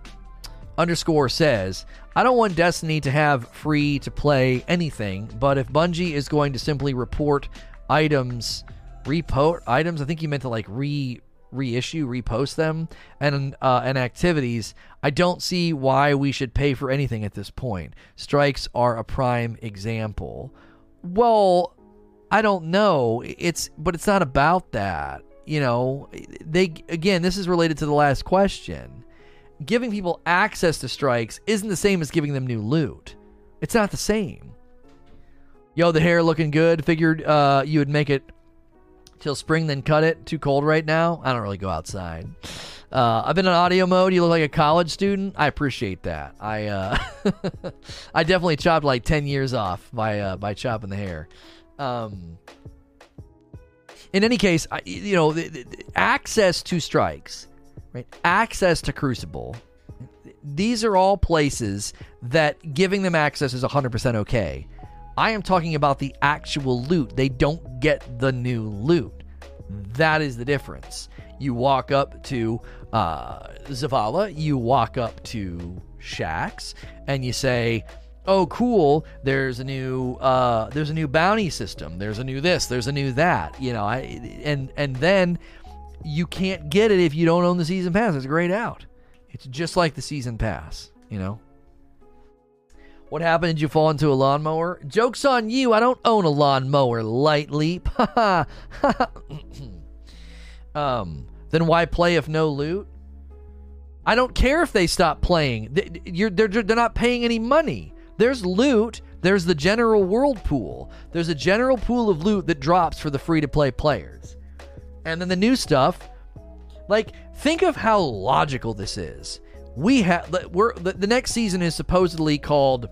Speaker 1: underscore says, I don't want Destiny to have free to play anything, but if Bungie is going to simply report items, report items, I think you meant to like re reissue, repost them, and uh, and activities, I don't see why we should pay for anything at this point. Strikes are a prime example. Well, I don't know. It's but it's not about that. You know, they again, this is related to the last question. Giving people access to strikes isn't the same as giving them new loot. It's not the same. Yo, the hair looking good. Figured uh, you would make it till spring, then cut it. Too cold right now. I don't really go outside. Uh, I've been in audio mode. You look like a college student. I appreciate that. I uh, (laughs) I definitely chopped like ten years off by uh, by chopping the hair. Um, in any case, I, you know, the, the, access to strikes, right? Access to Crucible. These are all places that giving them access is 100% okay. I am talking about the actual loot. They don't get the new loot. That is the difference. You walk up to uh, Zavala, you walk up to Shaxx, and you say, "Oh, cool! There's a new uh, there's a new bounty system. There's a new this. There's a new that. You know, I and and then you can't get it if you don't own the season pass. It's grayed out. It's just like the season pass. You know." What happened? Did you fall into a lawnmower? Joke's on you. I don't own a lawnmower, light leap. (laughs) um, then why play if no loot? I don't care if they stop playing. They, they're, they're not paying any money. There's loot. There's the general world pool. There's a general pool of loot that drops for the free to play players. And then the new stuff. Like, think of how logical this is. We have we're the, the next season is supposedly called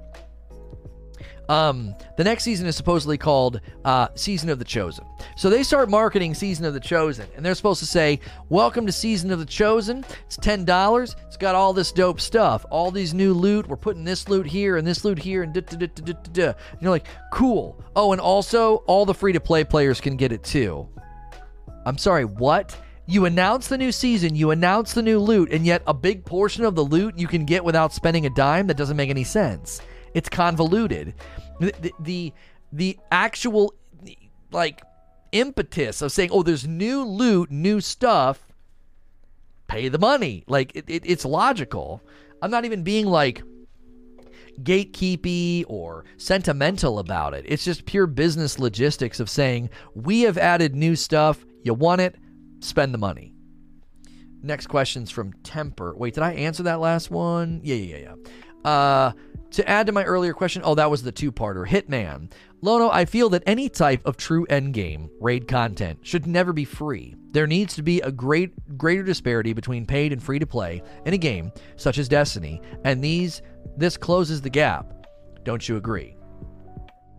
Speaker 1: um, the next season is supposedly called uh, Season of the Chosen. So they start marketing Season of the Chosen, and they're supposed to say, Welcome to Season of the Chosen. It's $10. It's got all this dope stuff, all these new loot. We're putting this loot here and this loot here, and. And you're like, Cool. Oh, and also, all the free to play players can get it too. I'm sorry, what? You announce the new season, you announce the new loot, and yet a big portion of the loot you can get without spending a dime? That doesn't make any sense. It's convoluted. The, the, the, actual, like, impetus of saying, oh, there's new loot, new stuff, pay the money. Like, it, it, it's logical. I'm not even being like gatekeepy or sentimental about it. It's just pure business logistics of saying, we have added new stuff. You want it? Spend the money. Next question's from Temper. Wait, did I answer that last one? Yeah, yeah, yeah. Uh, to add to my earlier question, oh, that was the two parter Hitman. Lono, I feel that any type of true endgame raid content should never be free. There needs to be a great greater disparity between paid and free to play in a game such as Destiny, and these this closes the gap. Don't you agree?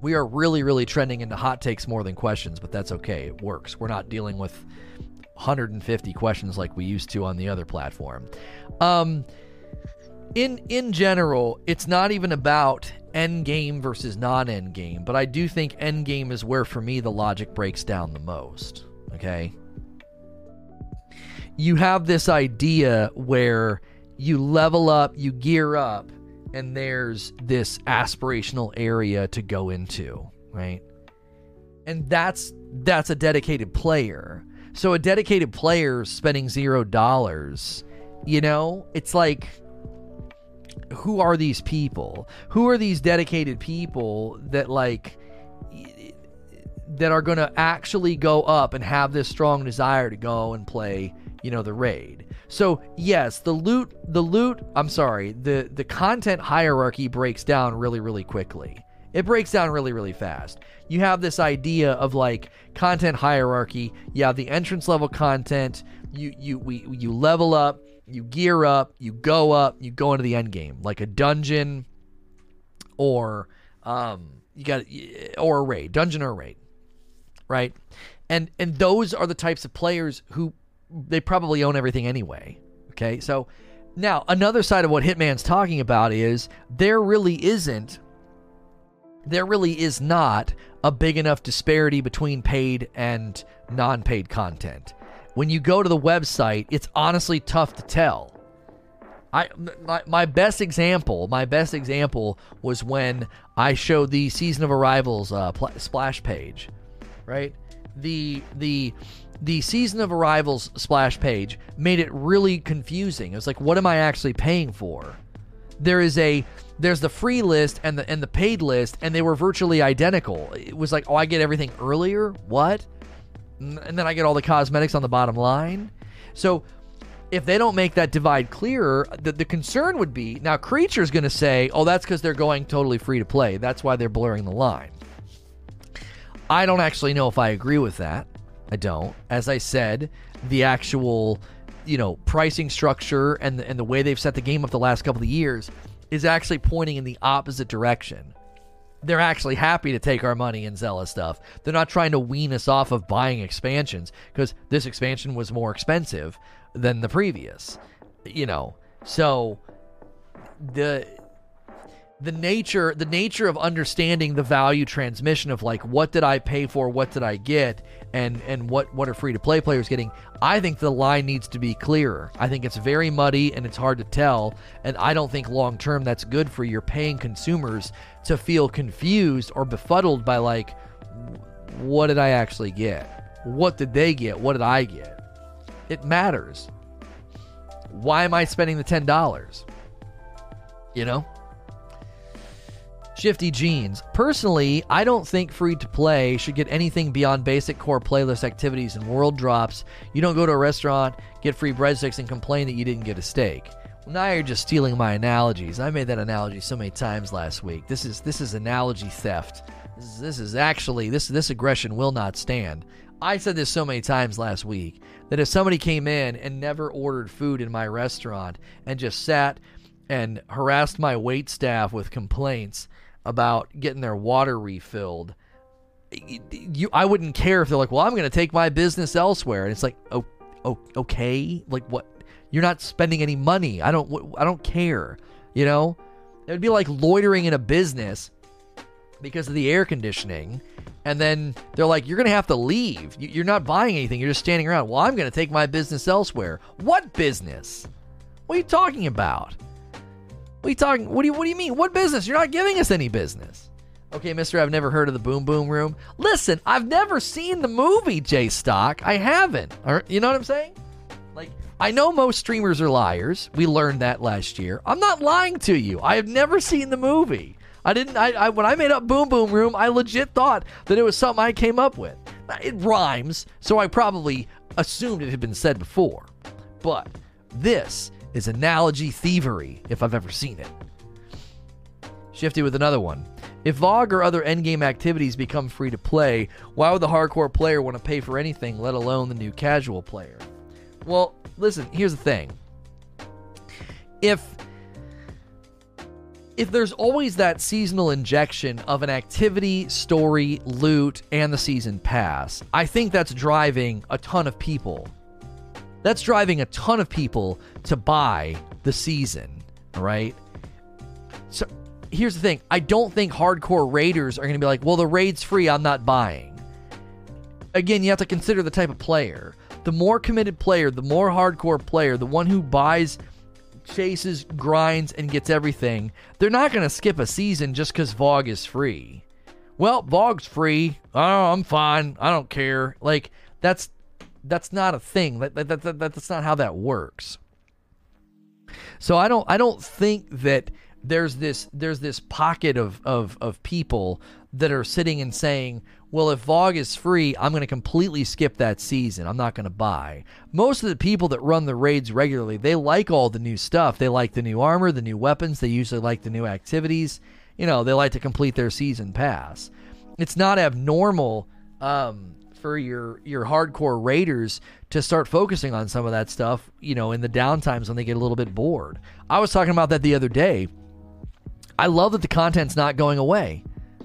Speaker 1: We are really, really trending into hot takes more than questions, but that's okay. It works. We're not dealing with 150 questions like we used to on the other platform. Um, in in general, it's not even about end game versus non end game, but I do think end game is where for me the logic breaks down the most. Okay? You have this idea where you level up, you gear up, and there's this aspirational area to go into, right? And that's that's a dedicated player. So a dedicated player spending zero dollars, you know, it's like who are these people? Who are these dedicated people that like that are going to actually go up and have this strong desire to go and play, you know, the raid. So, yes, the loot the loot, I'm sorry, the the content hierarchy breaks down really really quickly. It breaks down really really fast. You have this idea of like content hierarchy. You have the entrance level content, you you we you level up, you gear up, you go up, you go into the end game, like a dungeon or um you got or a raid, dungeon or raid. Right? And and those are the types of players who they probably own everything anyway. Okay? So now another side of what Hitman's talking about is there really isn't there really is not a big enough disparity between paid and non-paid content when you go to the website, it's honestly tough to tell. I my, my best example, my best example was when I showed the season of arrivals uh, pl- splash page, right? The the the season of arrivals splash page made it really confusing. It was like, what am I actually paying for? There is a there's the free list and the and the paid list, and they were virtually identical. It was like, oh, I get everything earlier. What? and then I get all the cosmetics on the bottom line. So if they don't make that divide clearer, the, the concern would be now Creature's going to say, oh, that's because they're going totally free to play. That's why they're blurring the line. I don't actually know if I agree with that. I don't. As I said, the actual, you know, pricing structure and and the way they've set the game up the last couple of years is actually pointing in the opposite direction. They're actually happy to take our money and sell us stuff. They're not trying to wean us off of buying expansions because this expansion was more expensive than the previous. You know, so the the nature the nature of understanding the value transmission of like what did I pay for, what did I get, and and what what are free to play players getting. I think the line needs to be clearer. I think it's very muddy and it's hard to tell, and I don't think long term that's good for your paying consumers to feel confused or befuddled by like what did I actually get? What did they get? What did I get? It matters. Why am I spending the $10? You know? Shifty Jeans. Personally, I don't think free to play should get anything beyond basic core playlist activities and world drops. You don't go to a restaurant, get free breadsticks, and complain that you didn't get a steak. Well, now you're just stealing my analogies. I made that analogy so many times last week. This is this is analogy theft. This is, this is actually this this aggression will not stand. I said this so many times last week that if somebody came in and never ordered food in my restaurant and just sat and harassed my wait staff with complaints about getting their water refilled, you I wouldn't care if they're like, "Well, I'm going to take my business elsewhere." And it's like, "Oh, oh okay. Like what? You're not spending any money. I don't I don't care." You know? It would be like loitering in a business because of the air conditioning and then they're like, "You're going to have to leave. You're not buying anything. You're just standing around." Well, I'm going to take my business elsewhere. What business? What are you talking about? What are you talking? What do you What do you mean? What business? You're not giving us any business. Okay, Mister, I've never heard of the Boom Boom Room. Listen, I've never seen the movie J Stock. I haven't. You know what I'm saying? Like, I know most streamers are liars. We learned that last year. I'm not lying to you. I have never seen the movie. I didn't. I, I, when I made up Boom Boom Room, I legit thought that it was something I came up with. It rhymes, so I probably assumed it had been said before. But this is analogy thievery if I've ever seen it. Shifty with another one. If VOG or other endgame activities become free to play, why would the hardcore player want to pay for anything, let alone the new casual player? Well, listen, here's the thing. If if there's always that seasonal injection of an activity, story, loot, and the season pass, I think that's driving a ton of people. That's driving a ton of people to buy the season, right? So here's the thing I don't think hardcore raiders are going to be like, well, the raid's free, I'm not buying. Again, you have to consider the type of player. The more committed player, the more hardcore player, the one who buys chases, grinds, and gets everything, they're not going to skip a season just because VOG is free. Well, VOG's free. Oh, I'm fine. I don't care. Like that's that's not a thing. That, that, that, that, that's not how that works. So I don't I don't think that there's this there's this pocket of of of people that are sitting and saying, well, if VOG is free, I'm going to completely skip that season. I'm not going to buy. Most of the people that run the raids regularly, they like all the new stuff. They like the new armor, the new weapons. They usually like the new activities. You know, they like to complete their season pass. It's not abnormal um, for your your hardcore raiders to start focusing on some of that stuff. You know, in the downtimes when they get a little bit bored. I was talking about that the other day. I love that the content's not going away.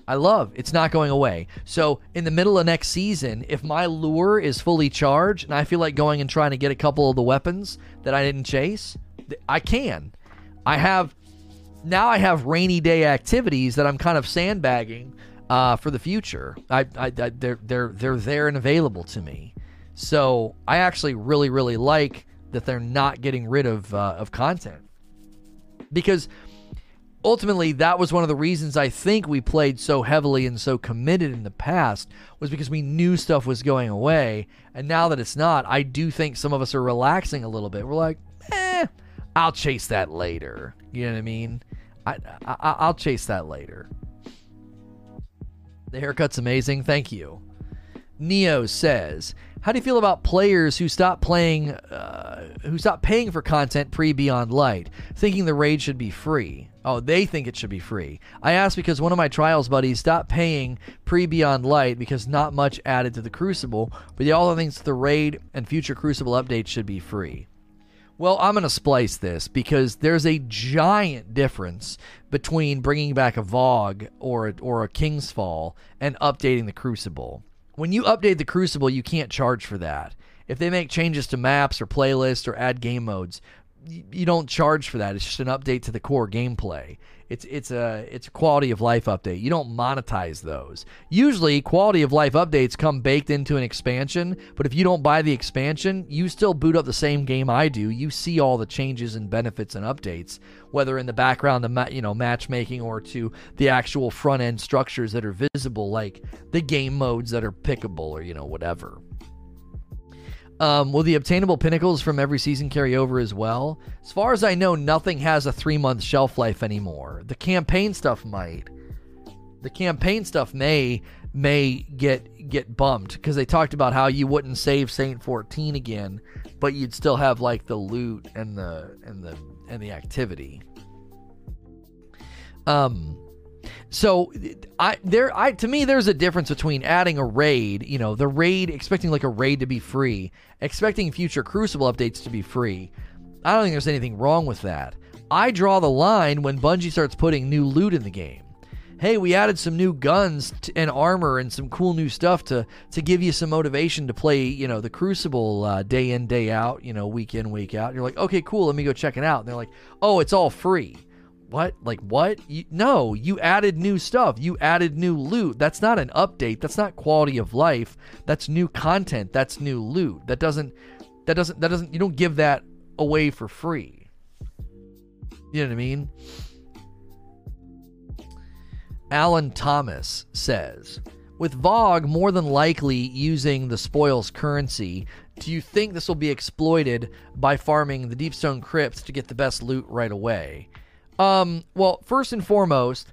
Speaker 1: I love. It's not going away. So in the middle of next season, if my lure is fully charged and I feel like going and trying to get a couple of the weapons that I didn't chase, I can. I have now. I have rainy day activities that I'm kind of sandbagging uh, for the future. I, I, I, they're they're they're there and available to me. So I actually really really like that they're not getting rid of uh, of content. Because ultimately that was one of the reasons I think we played so heavily and so committed in the past was because we knew stuff was going away. And now that it's not I do think some of us are relaxing a little bit. We're like eh I'll chase that later. You know what I mean? I, I I'll chase that later the haircut's amazing thank you Neo says, "How do you feel about players who stop playing, uh, who stop paying for content pre Beyond Light, thinking the raid should be free? Oh, they think it should be free. I asked because one of my trials buddies stopped paying pre Beyond Light because not much added to the Crucible, but he also thinks the raid and future Crucible updates should be free." Well, I'm going to splice this because there's a giant difference between bringing back a VOG or a, or a King's Fall and updating the Crucible. When you update the Crucible, you can't charge for that. If they make changes to maps or playlists or add game modes, you don't charge for that. It's just an update to the core gameplay. It's it's a it's a quality of life update. You don't monetize those. Usually, quality of life updates come baked into an expansion. But if you don't buy the expansion, you still boot up the same game I do. You see all the changes and benefits and updates, whether in the background, the you know matchmaking, or to the actual front end structures that are visible, like the game modes that are pickable, or you know whatever. Um, will the obtainable pinnacles from every season carry over as well? As far as I know, nothing has a three month shelf life anymore. The campaign stuff might. The campaign stuff may may get get bumped because they talked about how you wouldn't save Saint 14 again, but you'd still have like the loot and the and the and the activity. Um, so I there I to me there's a difference between adding a raid, you know, the raid expecting like a raid to be free, expecting future Crucible updates to be free. I don't think there's anything wrong with that. I draw the line when Bungie starts putting new loot in the game. Hey, we added some new guns and armor and some cool new stuff to to give you some motivation to play, you know, the Crucible uh, day in day out, you know, week in week out. You're like, okay, cool, let me go check it out. And they're like, oh, it's all free what? Like what? You, no you added new stuff. You added new loot. That's not an update. That's not quality of life. That's new content. That's new loot. That doesn't that doesn't that doesn't you don't give that away for free. You know what i mean? Alan thomas says with VOG more than likely using the spoils currency do you think this will be exploited by farming the deepstone crypts to get the best loot right away um, well, first and foremost,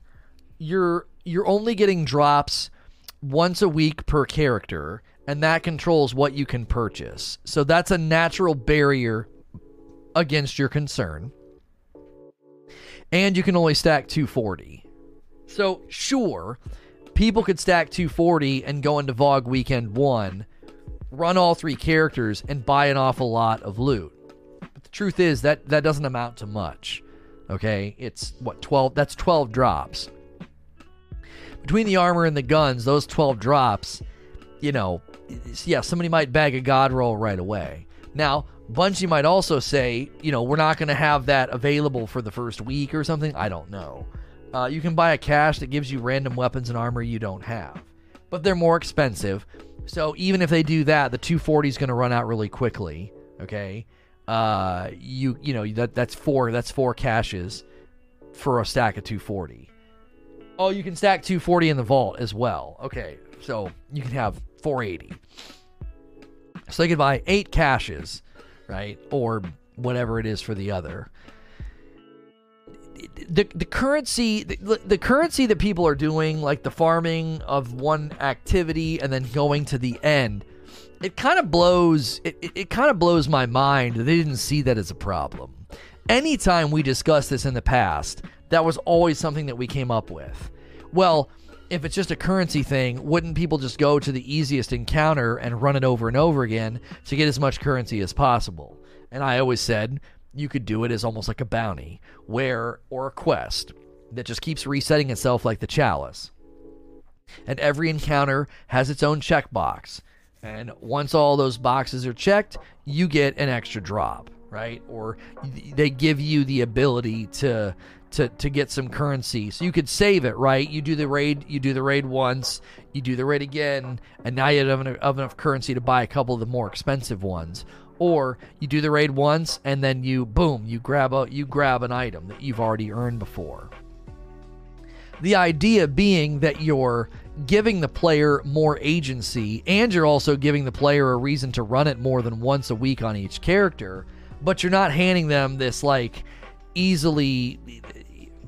Speaker 1: you're you're only getting drops once a week per character, and that controls what you can purchase. So that's a natural barrier against your concern. And you can only stack 240. So, sure, people could stack 240 and go into VOG Weekend 1, run all three characters, and buy an awful lot of loot. But the truth is that that doesn't amount to much. Okay, it's what 12 that's 12 drops. Between the armor and the guns, those 12 drops, you know, yeah, somebody might bag a god roll right away. Now, Bungie might also say, you know, we're not going to have that available for the first week or something. I don't know. Uh, you can buy a cache that gives you random weapons and armor you don't have, but they're more expensive. So even if they do that, the 240 is going to run out really quickly. Okay, uh, you you know that that's four that's four caches for a stack of 240. Oh, you can stack 240 in the vault as well. Okay, so you can have 480. So they could buy eight caches, right, or whatever it is for the other. The, the currency the, the currency that people are doing like the farming of one activity and then going to the end it kind of blows it, it, it kind of blows my mind that they didn't see that as a problem. Anytime we discussed this in the past, that was always something that we came up with. Well, if it's just a currency thing, wouldn't people just go to the easiest encounter and run it over and over again to get as much currency as possible? And I always said you could do it as almost like a bounty, where or a quest that just keeps resetting itself like the chalice. And every encounter has its own checkbox. And once all those boxes are checked, you get an extra drop, right? Or they give you the ability to to to get some currency. So you could save it, right? You do the raid, you do the raid once, you do the raid again, and now you have enough, enough currency to buy a couple of the more expensive ones. Or you do the raid once and then you boom, you grab a you grab an item that you've already earned before. The idea being that you're giving the player more agency and you're also giving the player a reason to run it more than once a week on each character, but you're not handing them this like easily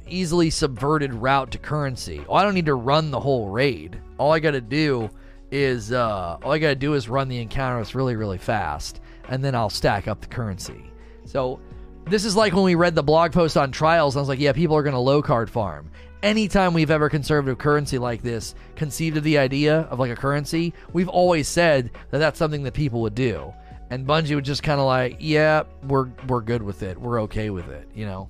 Speaker 1: easily subverted route to currency. Oh, I don't need to run the whole raid. All I got to do is uh, all I gotta do is run the encounters really, really fast, and then I'll stack up the currency. So this is like when we read the blog post on trials. I was like, yeah, people are gonna low card farm. Anytime we've ever conservative currency like this, conceived of the idea of like a currency, we've always said that that's something that people would do. And Bungie would just kind of like, yeah, we're we're good with it. We're okay with it, you know.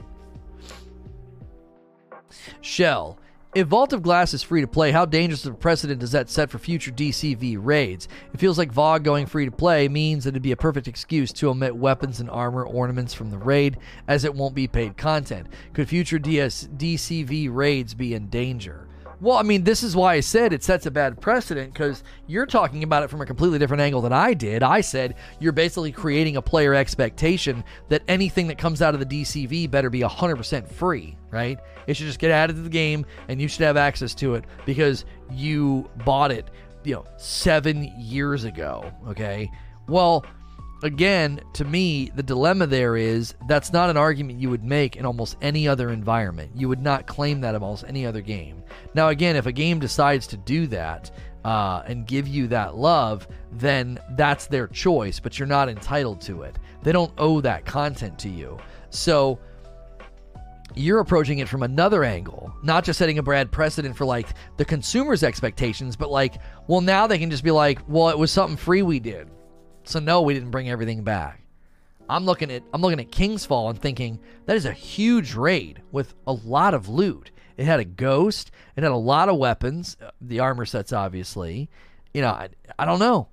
Speaker 1: Shell. If Vault of Glass is free to play, how dangerous of a precedent does that set for future DCV raids? It feels like VOG going free to play means that it'd be a perfect excuse to omit weapons and armor ornaments from the raid, as it won't be paid content. Could future DS- DCV raids be in danger? Well, I mean, this is why I said it sets a bad precedent because you're talking about it from a completely different angle than I did. I said you're basically creating a player expectation that anything that comes out of the DCV better be 100% free, right? It should just get added to the game and you should have access to it because you bought it, you know, seven years ago, okay? Well, again, to me, the dilemma there is that's not an argument you would make in almost any other environment. You would not claim that of almost any other game. Now, again, if a game decides to do that uh, and give you that love, then that's their choice, but you're not entitled to it. They don't owe that content to you. So, you're approaching it from another angle, not just setting a bad precedent for like the consumer's expectations, but like, well, now they can just be like, well, it was something free we did. So no, we didn't bring everything back. I'm looking at I'm looking at King's Fall and thinking that is a huge raid with a lot of loot. It had a ghost. It had a lot of weapons. uh, The armor sets, obviously. You know, I, I don't know.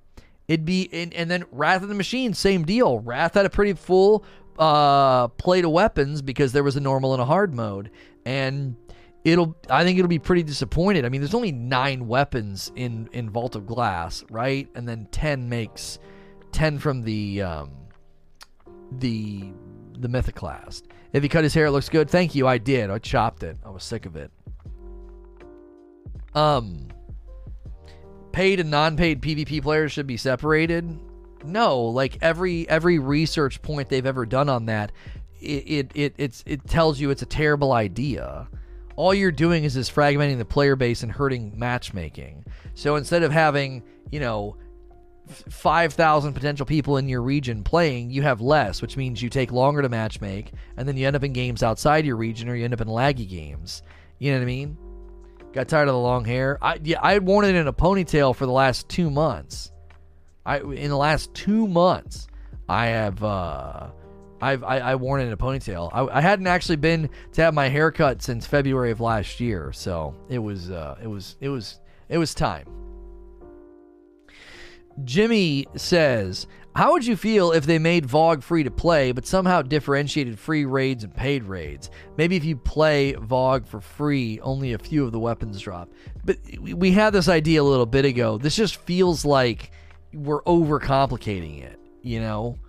Speaker 1: It'd be and, and then Wrath of the Machine, same deal. Wrath had a pretty full uh, plate of weapons because there was a normal and a hard mode, and it'll I think it'll be pretty disappointed. I mean, there's only nine weapons in in Vault of Glass, right? And then ten makes ten from the um, the the Mythoclast. If he cut his hair, it looks good. Thank you. I did. I chopped it. I was sick of it. Um, paid and non-paid PvP players should be separated. No, like every every research point they've ever done on that, it it, it it's it tells you it's a terrible idea. All you're doing is just fragmenting the player base and hurting matchmaking. So instead of having, you know, 5,000 potential people in your region playing, you have less, which means you take longer to matchmake, and then you end up in games outside your region or you end up in laggy games. You know what I mean? Got tired of the long hair. I yeah, I had worn it in a ponytail for the last two months. I in the last two months, I have uh, I've I, I worn it in a ponytail. I, I hadn't actually been to have my hair cut since February of last year, so it was uh, it was it was it was time. Jimmy says, How would you feel if they made VOG free to play, but somehow differentiated free raids and paid raids? Maybe if you play VOG for free, only a few of the weapons drop. But we- had this idea a little bit ago. This just feels like we're overcomplicating it, you know?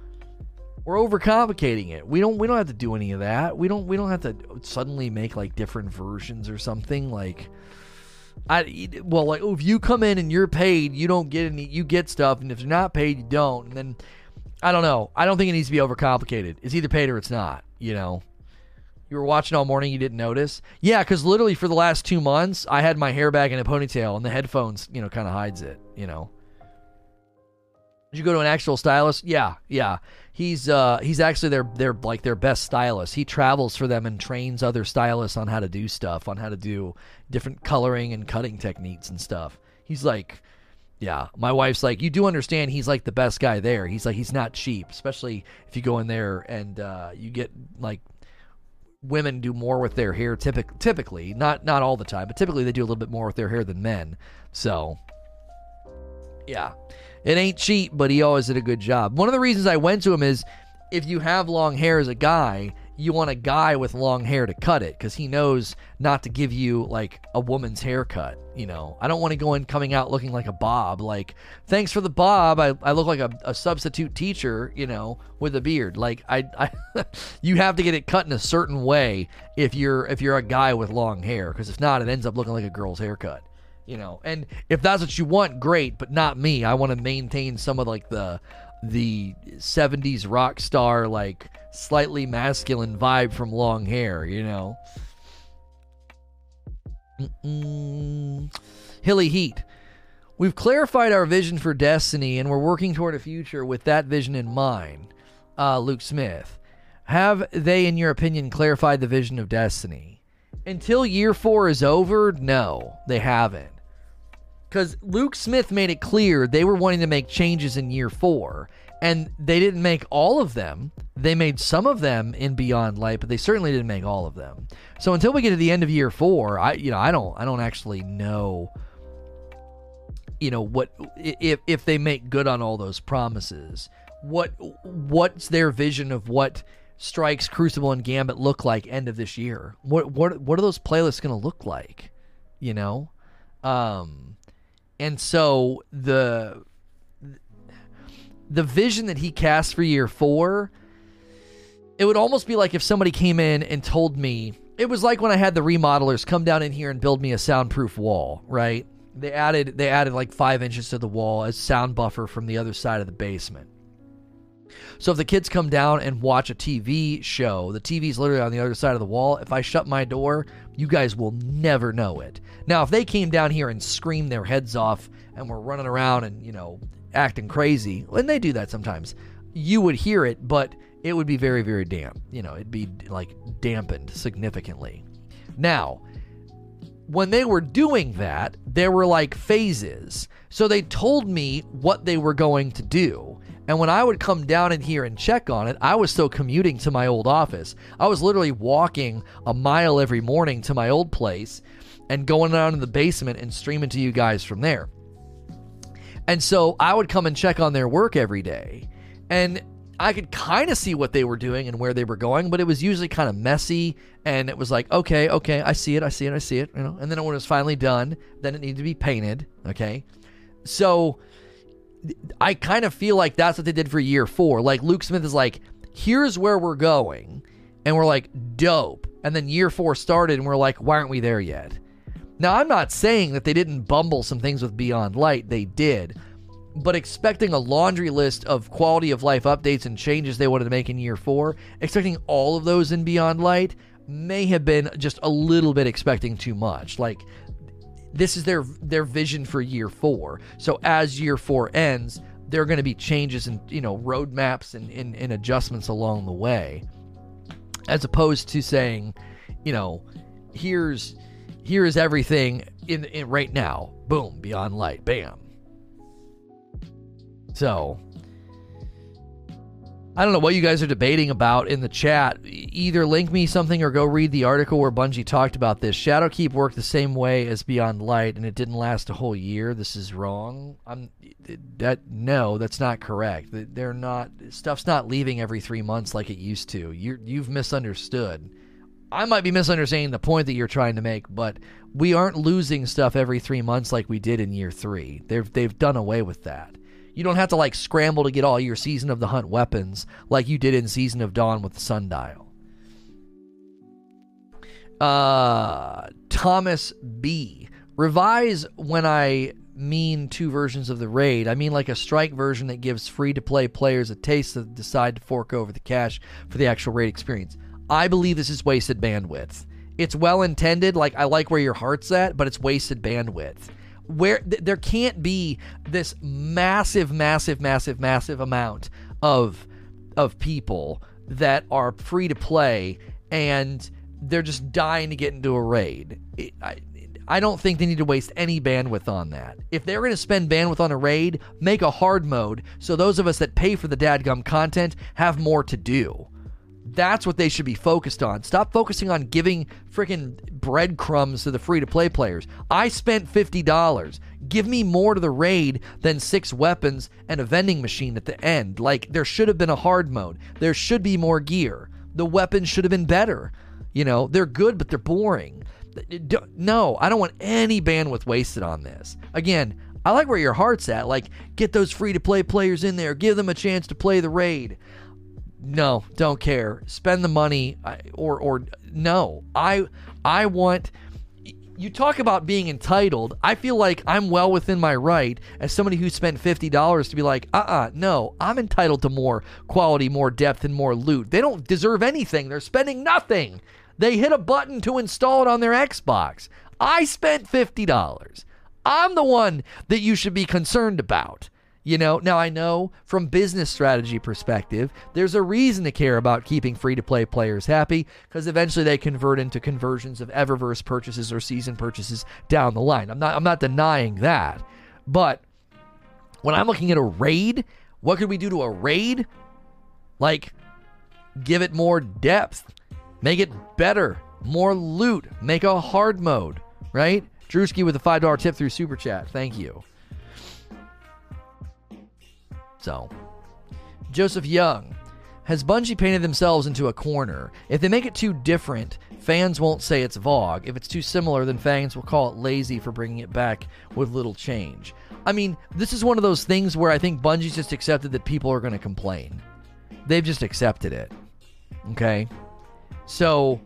Speaker 1: We're overcomplicating it. We don't we don't have to do any of that. We don't we don't have to suddenly make like different versions or something like I well, like oh, if you come in and you're paid, you don't get any. You get stuff, and if you're not paid, you don't. And then I don't know. I don't think it needs to be overcomplicated. It's either paid or it's not. You know. You were watching all morning, you didn't notice. Yeah, because literally for the last two months, I had my hair back in a ponytail, and the headphones, you know, kind of hides it. You know. Did you go to an actual stylist? Yeah, yeah. He's uh he's actually their their like their best stylist. He travels for them and trains other stylists on how to do stuff, on how to do different coloring and cutting techniques and stuff. He's like yeah, my wife's like, you do understand he's like the best guy there. He's like he's not cheap, especially if you go in there and uh you get like women do more with their hair typic- typically, not not all the time, but typically they do a little bit more with their hair than men. So yeah. It ain't cheap, but he always did a good job. One of the reasons I went to him is if you have long hair as a guy, you want a guy with long hair to cut it because he knows not to give you like a woman's haircut. You know, I don't want to go in coming out looking like a bob. Like, thanks for the bob. I, I look like a, a substitute teacher, you know, with a beard. Like, I, I (laughs) you have to get it cut in a certain way if you're if you're a guy with long hair because if not, it ends up looking like a girl's haircut you know and if that's what you want great but not me i want to maintain some of like the the 70s rock star like slightly masculine vibe from long hair you know Mm-mm. hilly heat We've clarified our vision for Destiny and we're working toward a future with that vision in mind. Uh, Luke Smith. Have they, in your opinion, clarified the vision of Destiny? Until year four is over, no, they haven't. Because Luke Smith made it clear they were wanting to make changes in year four, and they didn't make all of them. They made some of them in Beyond Light, but they certainly didn't make all of them. So until we get to the end of year four, I you know I don't I don't actually know. You know what if if they make good on all those promises? What what's their vision of what Strikes, Crucible, and Gambit look like end of this year? What what what are those playlists going to look like? You know, um, and so the the vision that he cast for year four, it would almost be like if somebody came in and told me it was like when I had the remodelers come down in here and build me a soundproof wall, right? They added they added like five inches to the wall as sound buffer from the other side of the basement. So if the kids come down and watch a TV show, the TV's literally on the other side of the wall. If I shut my door, you guys will never know it. Now, if they came down here and screamed their heads off and were running around and, you know, acting crazy, and they do that sometimes, you would hear it, but it would be very, very damp. You know, it'd be like dampened significantly. Now, when they were doing that, there were like phases. So they told me what they were going to do. And when I would come down in here and check on it, I was still commuting to my old office. I was literally walking a mile every morning to my old place and going down in the basement and streaming to you guys from there. And so I would come and check on their work every day. And I could kind of see what they were doing and where they were going, but it was usually kind of messy. And it was like, okay, okay, I see it, I see it, I see it, you know. And then when it was finally done, then it needed to be painted, okay. So I kind of feel like that's what they did for year four. Like Luke Smith is like, here's where we're going, and we're like, dope. And then year four started, and we're like, why aren't we there yet? Now, I'm not saying that they didn't bumble some things with Beyond Light, they did. But expecting a laundry list of quality of life updates and changes they wanted to make in year four, expecting all of those in Beyond Light, may have been just a little bit expecting too much. Like, this is their their vision for year four. So as year four ends, there are going to be changes and you know roadmaps and, and, and adjustments along the way, as opposed to saying, you know, here's here is everything in, in right now. Boom, beyond light, bam. So I don't know what you guys are debating about in the chat. Either link me something or go read the article where Bungie talked about this. Shadowkeep worked the same way as Beyond Light, and it didn't last a whole year. This is wrong. I'm that no, that's not correct. They're not stuff's not leaving every three months like it used to. You you've misunderstood. I might be misunderstanding the point that you're trying to make, but we aren't losing stuff every three months like we did in year three. They've they've done away with that. You don't have to like scramble to get all your Season of the Hunt weapons like you did in Season of Dawn with the Sundial. Uh, Thomas B. Revise when I mean two versions of the raid. I mean like a strike version that gives free to play players a taste to decide to fork over the cash for the actual raid experience. I believe this is wasted bandwidth. It's well intended, like I like where your heart's at, but it's wasted bandwidth where th- there can't be this massive massive massive massive amount of of people that are free to play and they're just dying to get into a raid it, I, I don't think they need to waste any bandwidth on that. If they're going to spend bandwidth on a raid, make a hard mode so those of us that pay for the dadgum content have more to do. That's what they should be focused on. Stop focusing on giving freaking breadcrumbs to the free to play players. I spent $50. Give me more to the raid than six weapons and a vending machine at the end. Like, there should have been a hard mode. There should be more gear. The weapons should have been better. You know, they're good, but they're boring. No, I don't want any bandwidth wasted on this. Again, I like where your heart's at. Like, get those free to play players in there, give them a chance to play the raid no, don't care. Spend the money or or no. I I want you talk about being entitled. I feel like I'm well within my right as somebody who spent $50 to be like, uh uh no, I'm entitled to more quality, more depth, and more loot. They don't deserve anything. They're spending nothing. They hit a button to install it on their Xbox. I spent $50. I'm the one that you should be concerned about. You know, now I know from business strategy perspective, there's a reason to care about keeping free to play players happy because eventually they convert into conversions of Eververse purchases or season purchases down the line. I'm not I'm not denying that. But when I'm looking at a raid, what could we do to a raid? Like give it more depth, make it better, more loot, make a hard mode, right? Drewski with a $5 tip through Super Chat. Thank you. So, Joseph Young. Has Bungie painted themselves into a corner? If they make it too different, fans won't say it's VOG. If it's too similar, then fans will call it lazy for bringing it back with little change. I mean, this is one of those things where I think Bungie's just accepted that people are going to complain. They've just accepted it. Okay? So,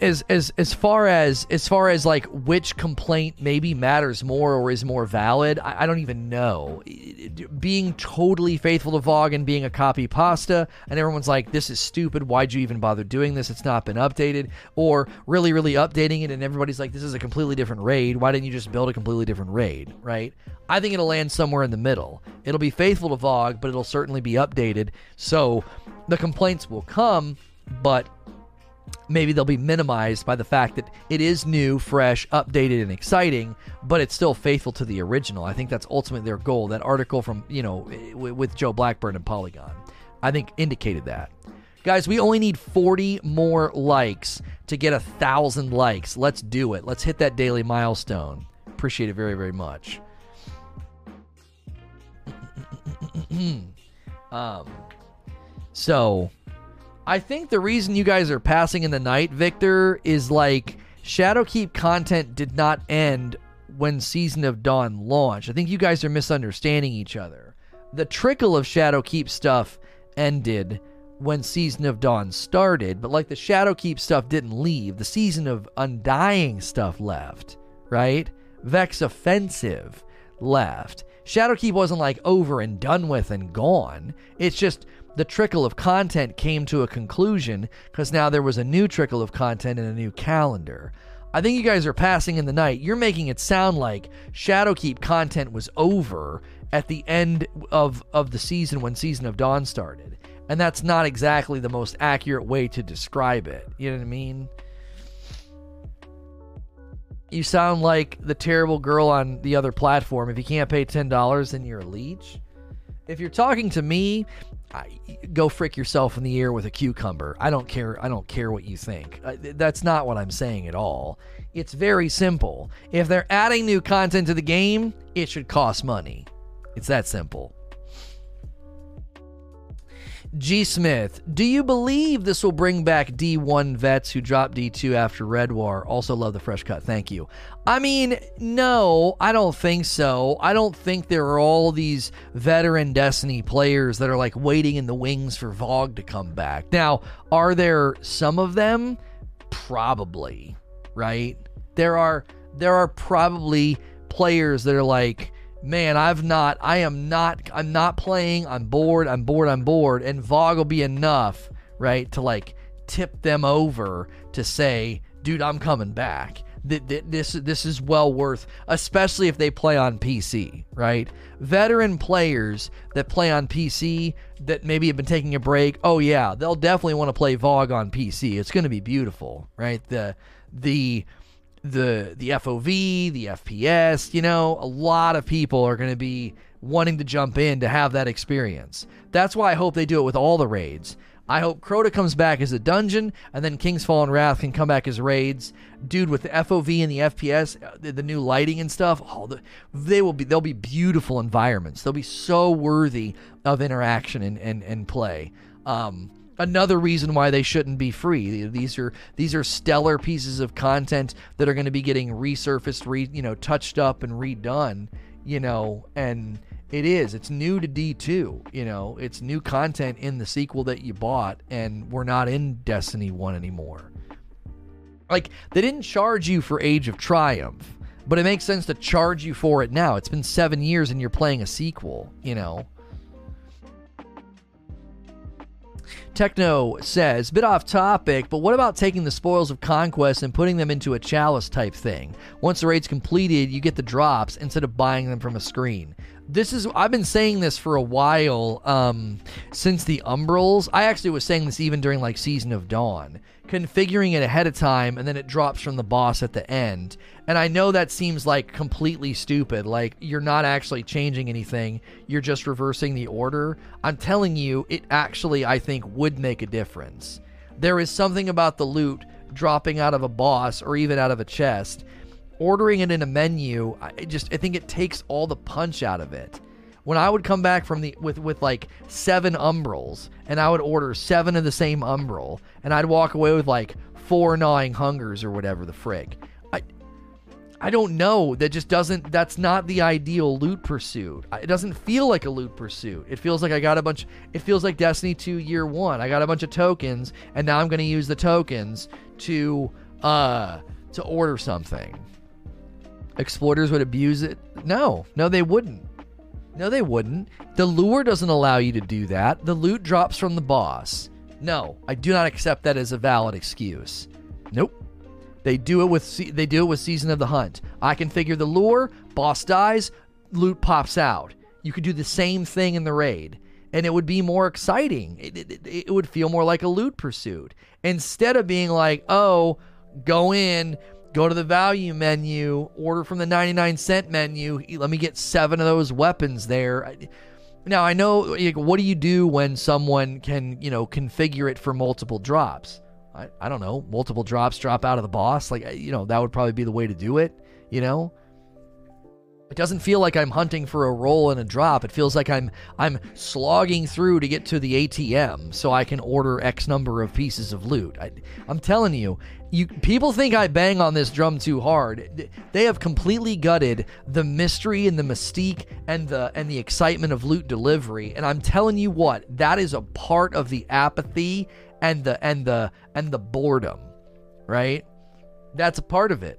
Speaker 1: as as as far as as far as like which complaint maybe matters more or is more valid I, I, don't even know. Being totally faithful to VOG and being a copy pasta and everyone's like this is stupid. Why'd you even bother doing this? It's not been updated. Or really really updating it and everybody's like this is a completely different raid. Why didn't you just build a completely different raid? Right? I think it'll land somewhere in the middle. It'll be faithful to VOG but it'll certainly be updated. So the complaints will come but maybe they'll be minimized by the fact that it is new, fresh, updated, and exciting, but it's still faithful to the original. I think that's ultimately their goal. That article from, you know, with Joe Blackburn and Polygon, I think indicated that. Guys, we only need 40 more likes to get a thousand likes. Let's do it. Let's hit that daily milestone. Appreciate it very, very much. (clears throat) um, so I think the reason you guys are passing in the night, Victor, is like Shadowkeep content did not end when Season of Dawn launched. I think you guys are misunderstanding each other. The trickle of Shadowkeep stuff ended when Season of Dawn started, but like the Shadowkeep stuff didn't leave. The Season of Undying stuff left, right? Vex Offensive left. Shadowkeep wasn't like over and done with and gone. It's just the trickle of content came to a conclusion because now there was a new trickle of content and a new calendar. I think you guys are passing in the night. You're making it sound like Shadowkeep content was over at the end of, of the season when Season of Dawn started. And that's not exactly the most accurate way to describe it. You know what I mean? You sound like the terrible girl on the other platform. If you can't pay $10, then you're a leech. If you're talking to me go frick yourself in the ear with a cucumber. I don't care. I don't care what you think. That's not what I'm saying at all. It's very simple. If they're adding new content to the game, it should cost money. It's that simple. G. Smith, do you believe this will bring back D1 vets who dropped D2 after Red War? Also love the fresh cut. Thank you. I mean, no, I don't think so. I don't think there are all these veteran Destiny players that are like waiting in the wings for VOG to come back. Now, are there some of them? Probably, right? There are there are probably players that are like man, I've not, I am not, I'm not playing. I'm bored. I'm bored. I'm bored. And VOG will be enough, right, to like tip them over to say, dude, I'm coming back. This this is well worth, especially if they play on PC, right? Veteran players that play on PC that maybe have been taking a break. Oh yeah, they'll definitely want to play VOG on PC. It's going to be beautiful, right? The the the the FOV, the FPS, you know, a lot of people are going to be wanting to jump in to have that experience. That's why I hope they do it with all the raids. I hope Crota comes back as a dungeon, and then King's Fall and Wrath can come back as raids. Dude, with the FOV and the FPS, uh, the, the new lighting and stuff, oh, the, they will be they'll be beautiful environments. They'll be so worthy of interaction and and, and play. Um, another reason why they shouldn't be free. These are these are stellar pieces of content that are going to be getting resurfaced, re, you know, touched up and redone, you know, and it is. It's new to D2, you know. It's new content in the sequel that you bought and we're not in Destiny 1 anymore. Like they didn't charge you for Age of Triumph, but it makes sense to charge you for it now. It's been 7 years and you're playing a sequel, you know. Techno says, bit off topic, but what about taking the spoils of conquest and putting them into a chalice type thing? Once the raid's completed, you get the drops instead of buying them from a screen. This is I've been saying this for a while um, since the Umbrals. I actually was saying this even during like Season of Dawn configuring it ahead of time and then it drops from the boss at the end. And I know that seems like completely stupid. Like you're not actually changing anything, you're just reversing the order. I'm telling you, it actually, I think, would make a difference. There is something about the loot dropping out of a boss or even out of a chest. Ordering it in a menu, I just I think it takes all the punch out of it when I would come back from the with with like seven umbrals and I would order seven of the same umbral and I'd walk away with like four gnawing hungers or whatever the frig. I I don't know. That just doesn't. That's not the ideal loot pursuit. It doesn't feel like a loot pursuit. It feels like I got a bunch. It feels like Destiny 2 Year One. I got a bunch of tokens, and now I'm going to use the tokens to uh to order something. Exploiters would abuse it. No, no, they wouldn't. No, they wouldn't. The lure doesn't allow you to do that. The loot drops from the boss. No, I do not accept that as a valid excuse. Nope. They do it with they do it with Season of the Hunt. I configure the lure, boss dies, loot pops out. You could do the same thing in the raid, and it would be more exciting. It, it, it would feel more like a loot pursuit instead of being like, oh, go in, go to the value menu, order from the 99 cent menu. Let me get seven of those weapons there. Now, I know, like, what do you do when someone can, you know, configure it for multiple drops? I, I don't know, multiple drops drop out of the boss. Like, you know, that would probably be the way to do it, you know? It doesn't feel like I'm hunting for a roll and a drop. It feels like I'm I'm slogging through to get to the ATM so I can order X number of pieces of loot. I, am telling you, you people think I bang on this drum too hard. They have completely gutted the mystery and the mystique and the and the excitement of loot delivery. And I'm telling you what, that is a part of the apathy and the and the and the boredom, right? That's a part of it.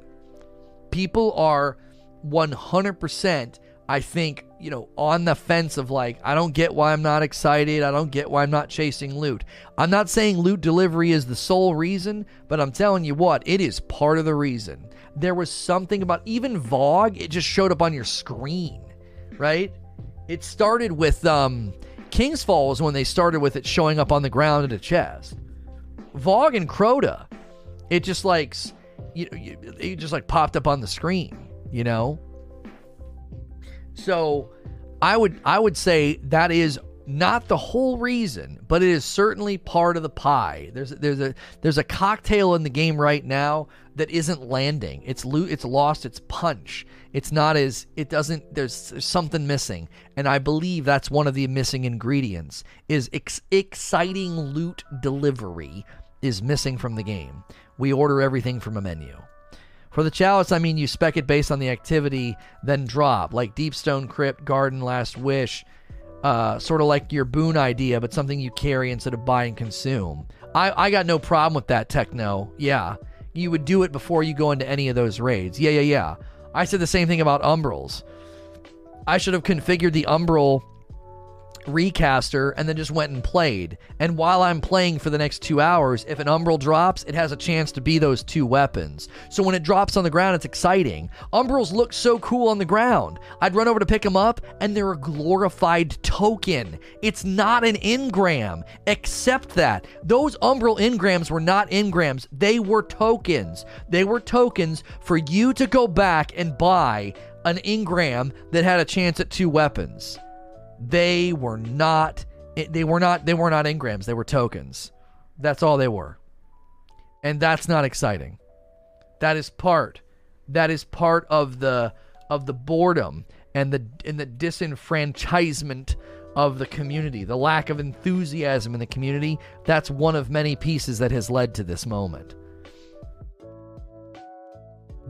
Speaker 1: People are 100% I think, you know, on the fence of like, I don't get why I'm not excited. I don't get why I'm not chasing loot. I'm not saying loot delivery is the sole reason, but I'm telling you what, it is part of the reason. There was something about even VOG, it just showed up on your screen, right? It started with um King's Fall was when they started with it showing up on the ground in a chest. VOG and Crota, it just like you know, it just like popped up on the screen you know? So I would I would say that is not the whole reason, but it is certainly part of the pie. There's there's a there's a cocktail in the game right now that isn't landing. It's lo- it's lost its punch. It's not as it doesn't there's, there's something missing. And I believe that's one of the missing ingredients is ex- exciting loot delivery is missing from the game. We order everything from a menu. For the chalice, I mean you spec it based on the activity, then drop, like Deepstone Crypt, Garden, Last Wish, uh, sort of like your boon idea, but something you carry instead of buy and consume. I, I got no problem with that, Techno. Yeah. You would do it before you go into any of those raids. Yeah, yeah, yeah. I said the same thing about Umbrals. I should have configured the Umbral recaster and then just went and played. And while I'm playing for the next two hours, if an Umbral drops, it has a chance to be those two weapons. So when it drops on the ground, it's exciting. Umbrals look so cool on the ground. I'd run over to pick them up, and they're a glorified token. It's not an engram. Except that those Umbral engrams were not engrams, they were tokens. They were tokens for you to go back and buy an engram that had a chance at two weapons. They were not they were not they were not engrams, they were tokens. That's all they were. And that's not exciting. That is part that is part of the of the boredom and the and the disenfranchisement of the community, the lack of enthusiasm in the community. That's one of many pieces that has led to this moment.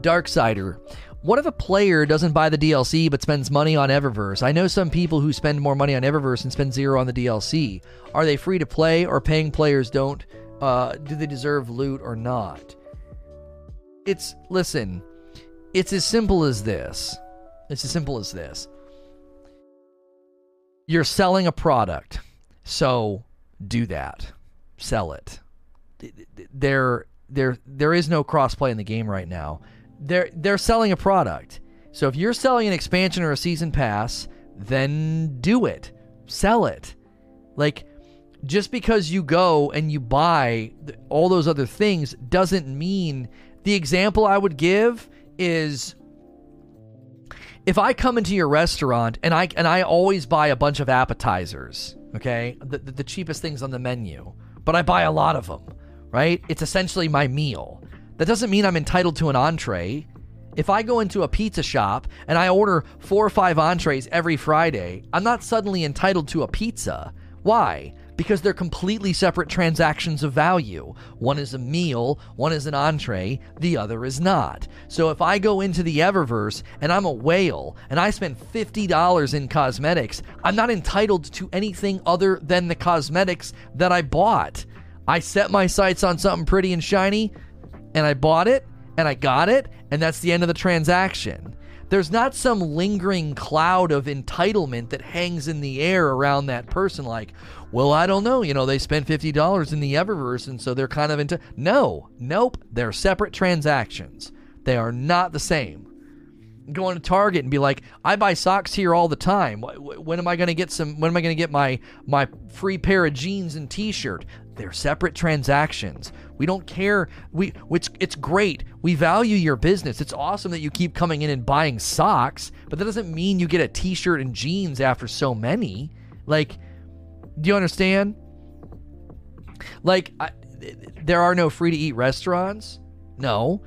Speaker 1: Darksider what if a player doesn't buy the DLC but spends money on Eververse? I know some people who spend more money on Eververse and spend zero on the DLC. Are they free to play or paying players don't? Uh, do they deserve loot or not? It's, listen, it's as simple as this. It's as simple as this. You're selling a product. So do that. Sell it. There there there is no crossplay in the game right now. They're they're selling a product. So if you're selling an expansion or a season pass, then do it. Sell it. Like just because you go and you buy all those other things doesn't mean the example I would give is if I come into your restaurant and I and I always buy a bunch of appetizers, okay, the, the, the cheapest things on the menu, but I buy a lot of them, right? It's essentially my meal. That doesn't mean I'm entitled to an entree. If I go into a pizza shop and I order four or five entrees every Friday, I'm not suddenly entitled to a pizza. Why? because they're completely separate transactions of value. One is a meal, one is an entree, the other is not. So if I go into the Eververse and I'm a whale and I spend $50 in cosmetics, I'm not entitled to anything other than the cosmetics that I bought. I set my sights on something pretty and shiny and I bought it and I got it, and that's the end of the transaction. There's not some lingering cloud of entitlement that hangs in the air around that person, like, well, I don't know. You know, they spent $50 in the Eververse, and so they're kind of into. No, nope. They're separate transactions. They are not the same. Go to Target and be like, I buy socks here all the time. When am I going to get some? When am I going to get my my free pair of jeans and T-shirt? They're separate transactions. We don't care. We it's it's great. We value your business. It's awesome that you keep coming in and buying socks, but that doesn't mean you get a T-shirt and jeans after so many. Like do you understand? Like, I, there are no free to eat restaurants. No.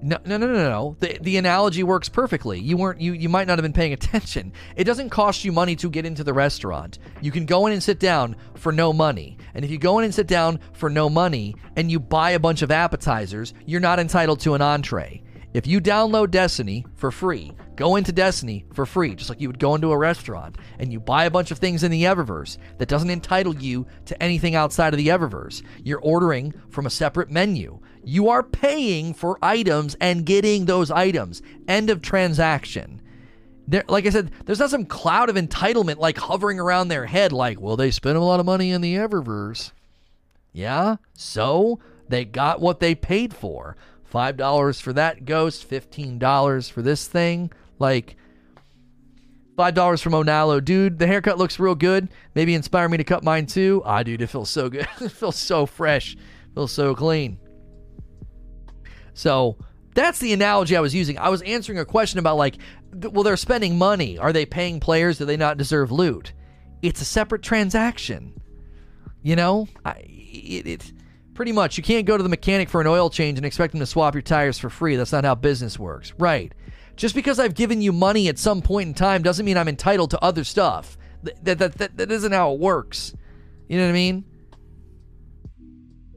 Speaker 1: No, no, no, no, no. The, the analogy works perfectly. You weren't you you might not have been paying attention. It doesn't cost you money to get into the restaurant. You can go in and sit down for no money. And if you go in and sit down for no money and you buy a bunch of appetizers, you're not entitled to an entree. If you download Destiny for free, go into Destiny for free, just like you would go into a restaurant, and you buy a bunch of things in the Eververse that doesn't entitle you to anything outside of the Eververse, you're ordering from a separate menu. You are paying for items and getting those items. End of transaction. There, like I said, there's not some cloud of entitlement like hovering around their head, like, well, they spent a lot of money in the Eververse. Yeah, so they got what they paid for. $5 for that ghost, $15 for this thing. Like, $5 from Onalo. Dude, the haircut looks real good. Maybe inspire me to cut mine too. Ah, dude, it feels so good. (laughs) it feels so fresh. It feels so clean. So, that's the analogy I was using. I was answering a question about, like, well, they're spending money. Are they paying players? Do they not deserve loot? It's a separate transaction. You know? I, it, it Pretty much. You can't go to the mechanic for an oil change and expect them to swap your tires for free. That's not how business works. Right. Just because I've given you money at some point in time doesn't mean I'm entitled to other stuff. That, that, that, that isn't how it works. You know what I mean?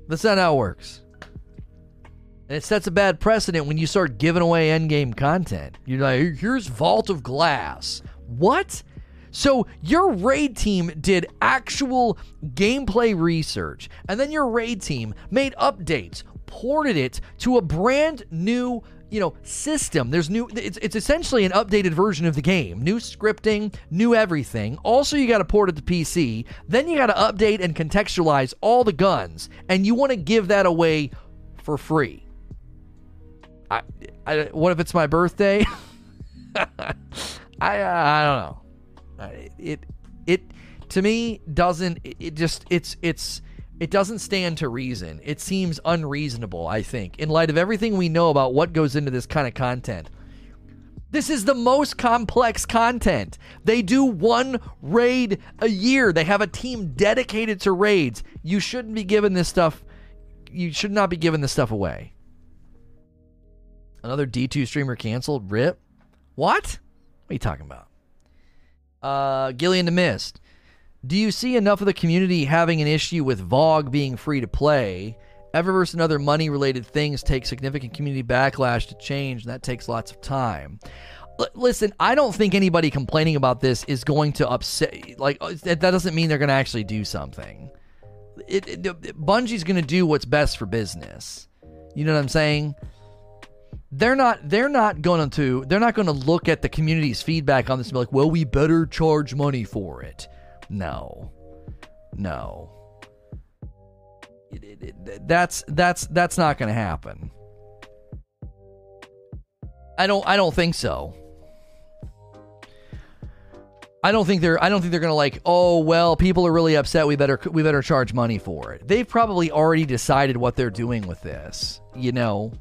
Speaker 1: That's not how it works. And it sets a bad precedent when you start giving away endgame content. You're like, here's Vault of Glass. What? So your raid team did actual gameplay research, and then your raid team made updates, ported it to a brand new you know system there's new it's, it's essentially an updated version of the game new scripting new everything also you got to port it to pc then you got to update and contextualize all the guns and you want to give that away for free I, what if it's my birthday (laughs) I, uh, I don't know uh, it it to me doesn't it just it's it's it doesn't stand to reason. It seems unreasonable, I think, in light of everything we know about what goes into this kind of content. This is the most complex content. They do one raid a year. They have a team dedicated to raids. You shouldn't be giving this stuff you should not be giving this stuff away. Another D2 streamer canceled. Rip. What? What are you talking about? Uh, Gillian the Mist. Do you see enough of the community having an issue with VOG being free to play? Eververse and other money related things take significant community backlash to change, and that takes lots of time. L- listen, I don't think anybody complaining about this is going to upset. Like, uh, that doesn't mean they're going to actually do something. It, it, Bungie's going to do what's best for business. You know what I'm saying? They're not they're not going to they're not going to look at the community's feedback on this and be like, "Well, we better charge money for it." No. No. that's that's that's not going to happen. I don't I don't think so. I don't think they're I don't think they're going to like, "Oh, well, people are really upset. We better we better charge money for it." They've probably already decided what they're doing with this, you know.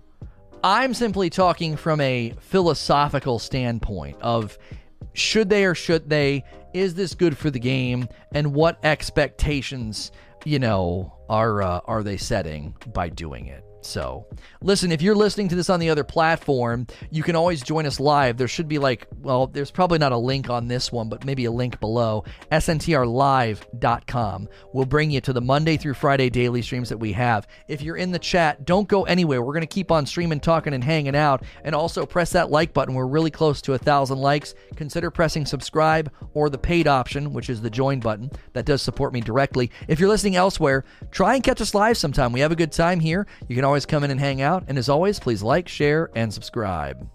Speaker 1: I'm simply talking from a philosophical standpoint of should they or should they is this good for the game and what expectations, you know, are uh, are they setting by doing it? So, listen, if you're listening to this on the other platform, you can always join us live. There should be like, well, there's probably not a link on this one, but maybe a link below. SNTRlive.com will bring you to the Monday through Friday daily streams that we have. If you're in the chat, don't go anywhere. We're going to keep on streaming, talking, and hanging out. And also press that like button. We're really close to a thousand likes. Consider pressing subscribe or the paid option, which is the join button. That does support me directly. If you're listening elsewhere, try and catch us live sometime. We have a good time here. You can always come in and hang out. And as always, please like, share, and subscribe.